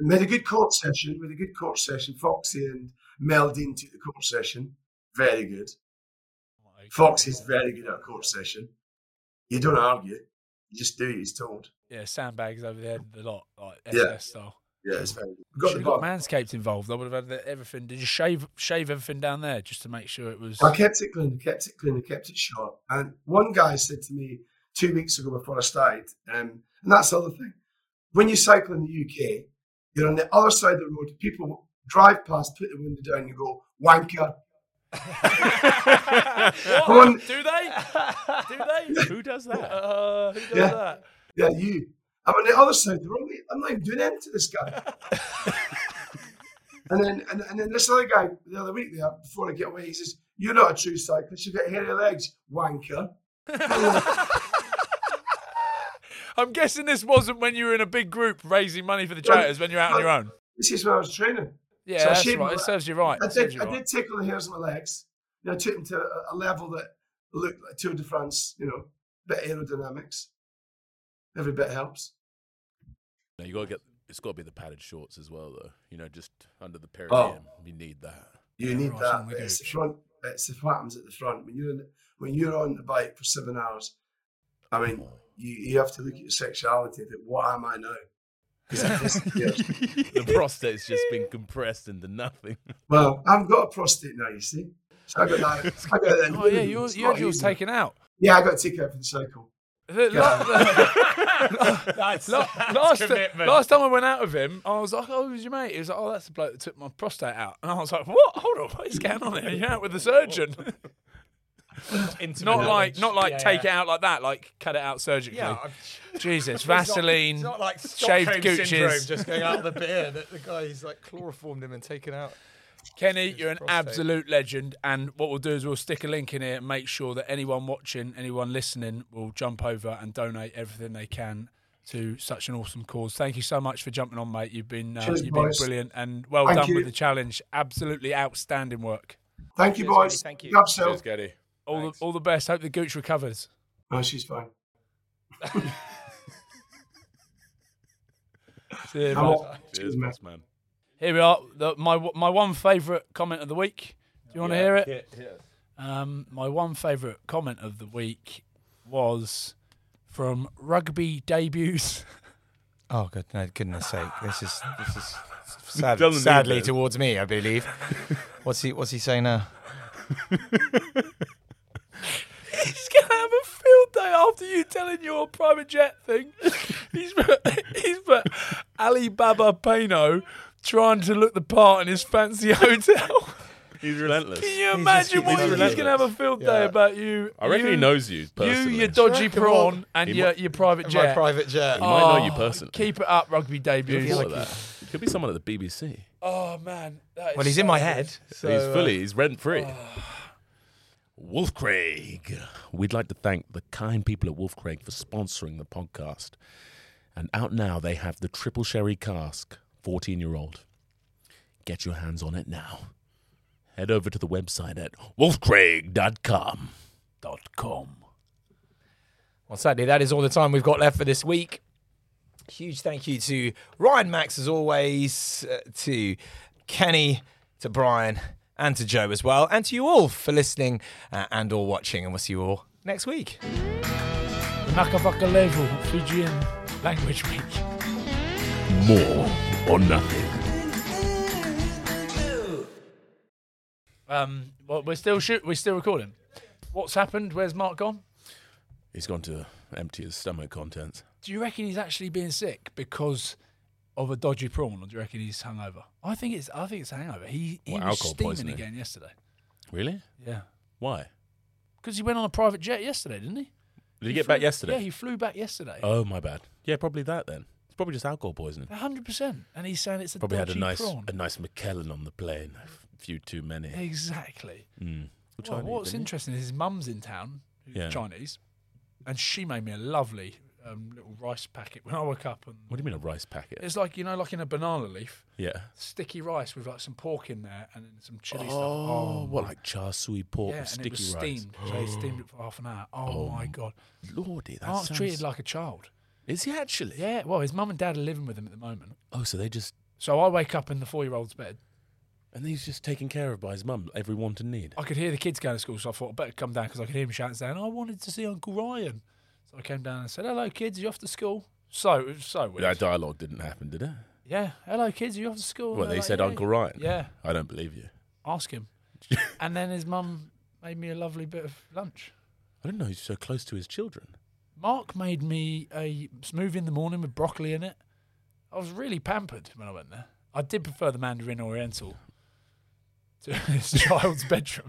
We had a good court session. We had a good court session. Foxy and Mel Dean took the court session. Very good. Foxy's very good at a court session. You don't argue. You just do what he's told. Yeah, sandbags over there a lot, like SS Yeah. style. Yeah, it's very got Should the got. Manscaped involved. I would have had the- everything. Did you shave shave everything down there just to make sure it was? I kept it clean, I kept it clean, I kept it short. And one guy said to me two weeks ago before I started, um, and that's the other thing. When you cycle in the UK, you're on the other side of the road, people drive past, put the window down, you go, wanker. What? Do they? Do they? who does that? Uh, who does Yeah. that? Yeah, you. I'm on the other side of the mate. I'm not even doing anything to this guy. [laughs] and then and, and then this other guy the other week there, before I get away, he says, You're not a true cyclist, you've got hairy legs, wanker. [laughs] I'm guessing this wasn't when you were in a big group raising money for the charities when you're out on your own. This is when I was training. Yeah, So I that's shaved right. It serves you right. I did. you I right. did tickle the hairs on my legs. You know, I took them to a, a level that looked like Tour de France. You know, bit aerodynamics. Every bit helps. Now you got to get. It's got to be the padded shorts as well, though. You know, just under the Oh. perineum. You need that. You need right, that. on the but It's the gooch. front. It's what happens at the front when you're in, when you're on the bike for seven hours. I mean, you, you have to look at your sexuality. and think, what am I now? 'Cause it disappears. [laughs] the prostate's just been compressed into nothing. well, I've got a prostate now. You see, so I got that. I got that. Oh yeah, you, It's you not had yours taken out. Yeah, I got a take it out for the cycle. The- la- That's, la- that's last, commitment. last time I went out with him, I was like, "Oh, who's your mate?" He was like, "Oh, that's the bloke that took my prostate out." And I was like, "What? Hold on, what is going on here? You're out with the surgeon." [laughs] [laughs] Intimate not like, not like Yeah, take yeah. it out like that, like cut it out surgically. Yeah, I'm- [laughs] Jesus, It's not- Vaseline, It's not like shaved Stockholm syndrome gooches. just going out of the beer. That the guy's like chloroformed him and taken out. Kenny, you're an prostate. absolute legend. And what we'll do is we'll stick a link in here and make sure that anyone watching, anyone listening, will jump over and donate everything they can to such an awesome cause. Thank you so much for jumping on, mate. You've been uh, Cheers, you've been boys. brilliant and well Thank done you. with the challenge. Absolutely outstanding work. Thank you, Cheers, boys. mate. Thank you. Help yourself. Cheers, Getty. All Thanks. the, all the best. Hope the gooch recovers. Oh, she's fine. See you, I'm Cheers, boss man. Here we are. The, my my one favourite comment of the week. Do you want to hear it? Um, my one favourite comment of the week was from rugby debuts. [laughs] Oh, good, no, goodness sake! This is this is [laughs] sad, Doesn't need sadly towards me, I believe. [laughs] What's he What's he saying now? He's gonna have a field day after you telling your private jet thing. He's put, [laughs] he's put Alibaba Pano trying to look the part in his fancy [laughs] hotel. He's relentless. Can you He's imagine just- what he's he's, gonna have a field day Yeah. about you? I reckon you, he knows you You, personally. your dodgy Come prawn, on. and He your might- your private My jet. private jet. He might know you Oh, personally. Keep it up, rugby Could be debuts. like that. Could be someone at the BBC. Oh man, that is Well, he's so in my good. head. So he's uh, fully, he's rent free. Wolfcraig. We'd like to thank the kind people at Wolfcraig for sponsoring the podcast. And out now, they have the triple sherry cask, 14 year old. Get your hands on it now. Head over to the website at wolfcraig.com. Com. Well, sadly, that is all the time we've got left for this week. Huge thank you to Ryan Max, as always, uh, to Kenny, to Bryan, and to Joe as well, and to you all for listening uh, and or watching. And we'll see you all next week. Vinaka vakalevu Fijian language week. More or nothing. Um, well, we're still shoot. We're still recording. What's happened? Where's Mark gone? He's gone to empty his stomach contents. Do you reckon he's actually being sick because of a dodgy prawn, or do you reckon he's hungover? I think it's. I think it's a hangover. He he What, was alcohol steaming poisoning? again yesterday. Really? Yeah, Why? because he went on a private jet yesterday, didn't he? Did he, get back flew- yesterday? Yeah, he flew back yesterday. Oh, my bad. Yeah, probably that then. It's probably just alcohol poisoning. hundred percent. And he's saying it's a Probably had a dodgy nice prawn. a nice Macallan on the plane. A few too many. Exactly. Mm. Well, need, what's didn't interesting is his mum's in town, who's Yeah. Chinese, and she made me a lovely um, little rice packet when I woke up. And What do you mean a rice packet? It's like you know, like in a banana leaf, yeah. sticky rice with like some pork in there and then some chili stuff. Oh, what like char siu pork yeah, with and it was sticky rice? steamed. So they steamed it [gasps] for half an hour. Oh, my god, Lordy, that sounds... treated like a child. Is he actually? Yeah, well, his mum and dad are living with him at the moment. Oh, so they just So I wake up in the four-year-old's bed. and he's just taken care of by his mum, every want and need. I could hear the kids going to school, so I thought I'd better come down because I could hear him shouting, saying, "I wanted to see Uncle Ryan." So I came down and said, "Hello, kids. Are you off to school?" So it was so weird. That dialogue didn't happen, did it? Yeah. Hello, kids. Are you off to school? Well, they like, said "Yeah." Uncle Ryan. Yeah. [laughs] I don't believe you. Ask him. [laughs] and then his mum made me a lovely bit of lunch. I didn't know he's so close to his children. Mark made me a smoothie in the morning with broccoli in it. I was really pampered when I went there. I did prefer the Mandarin Oriental to [laughs] his child's bedroom.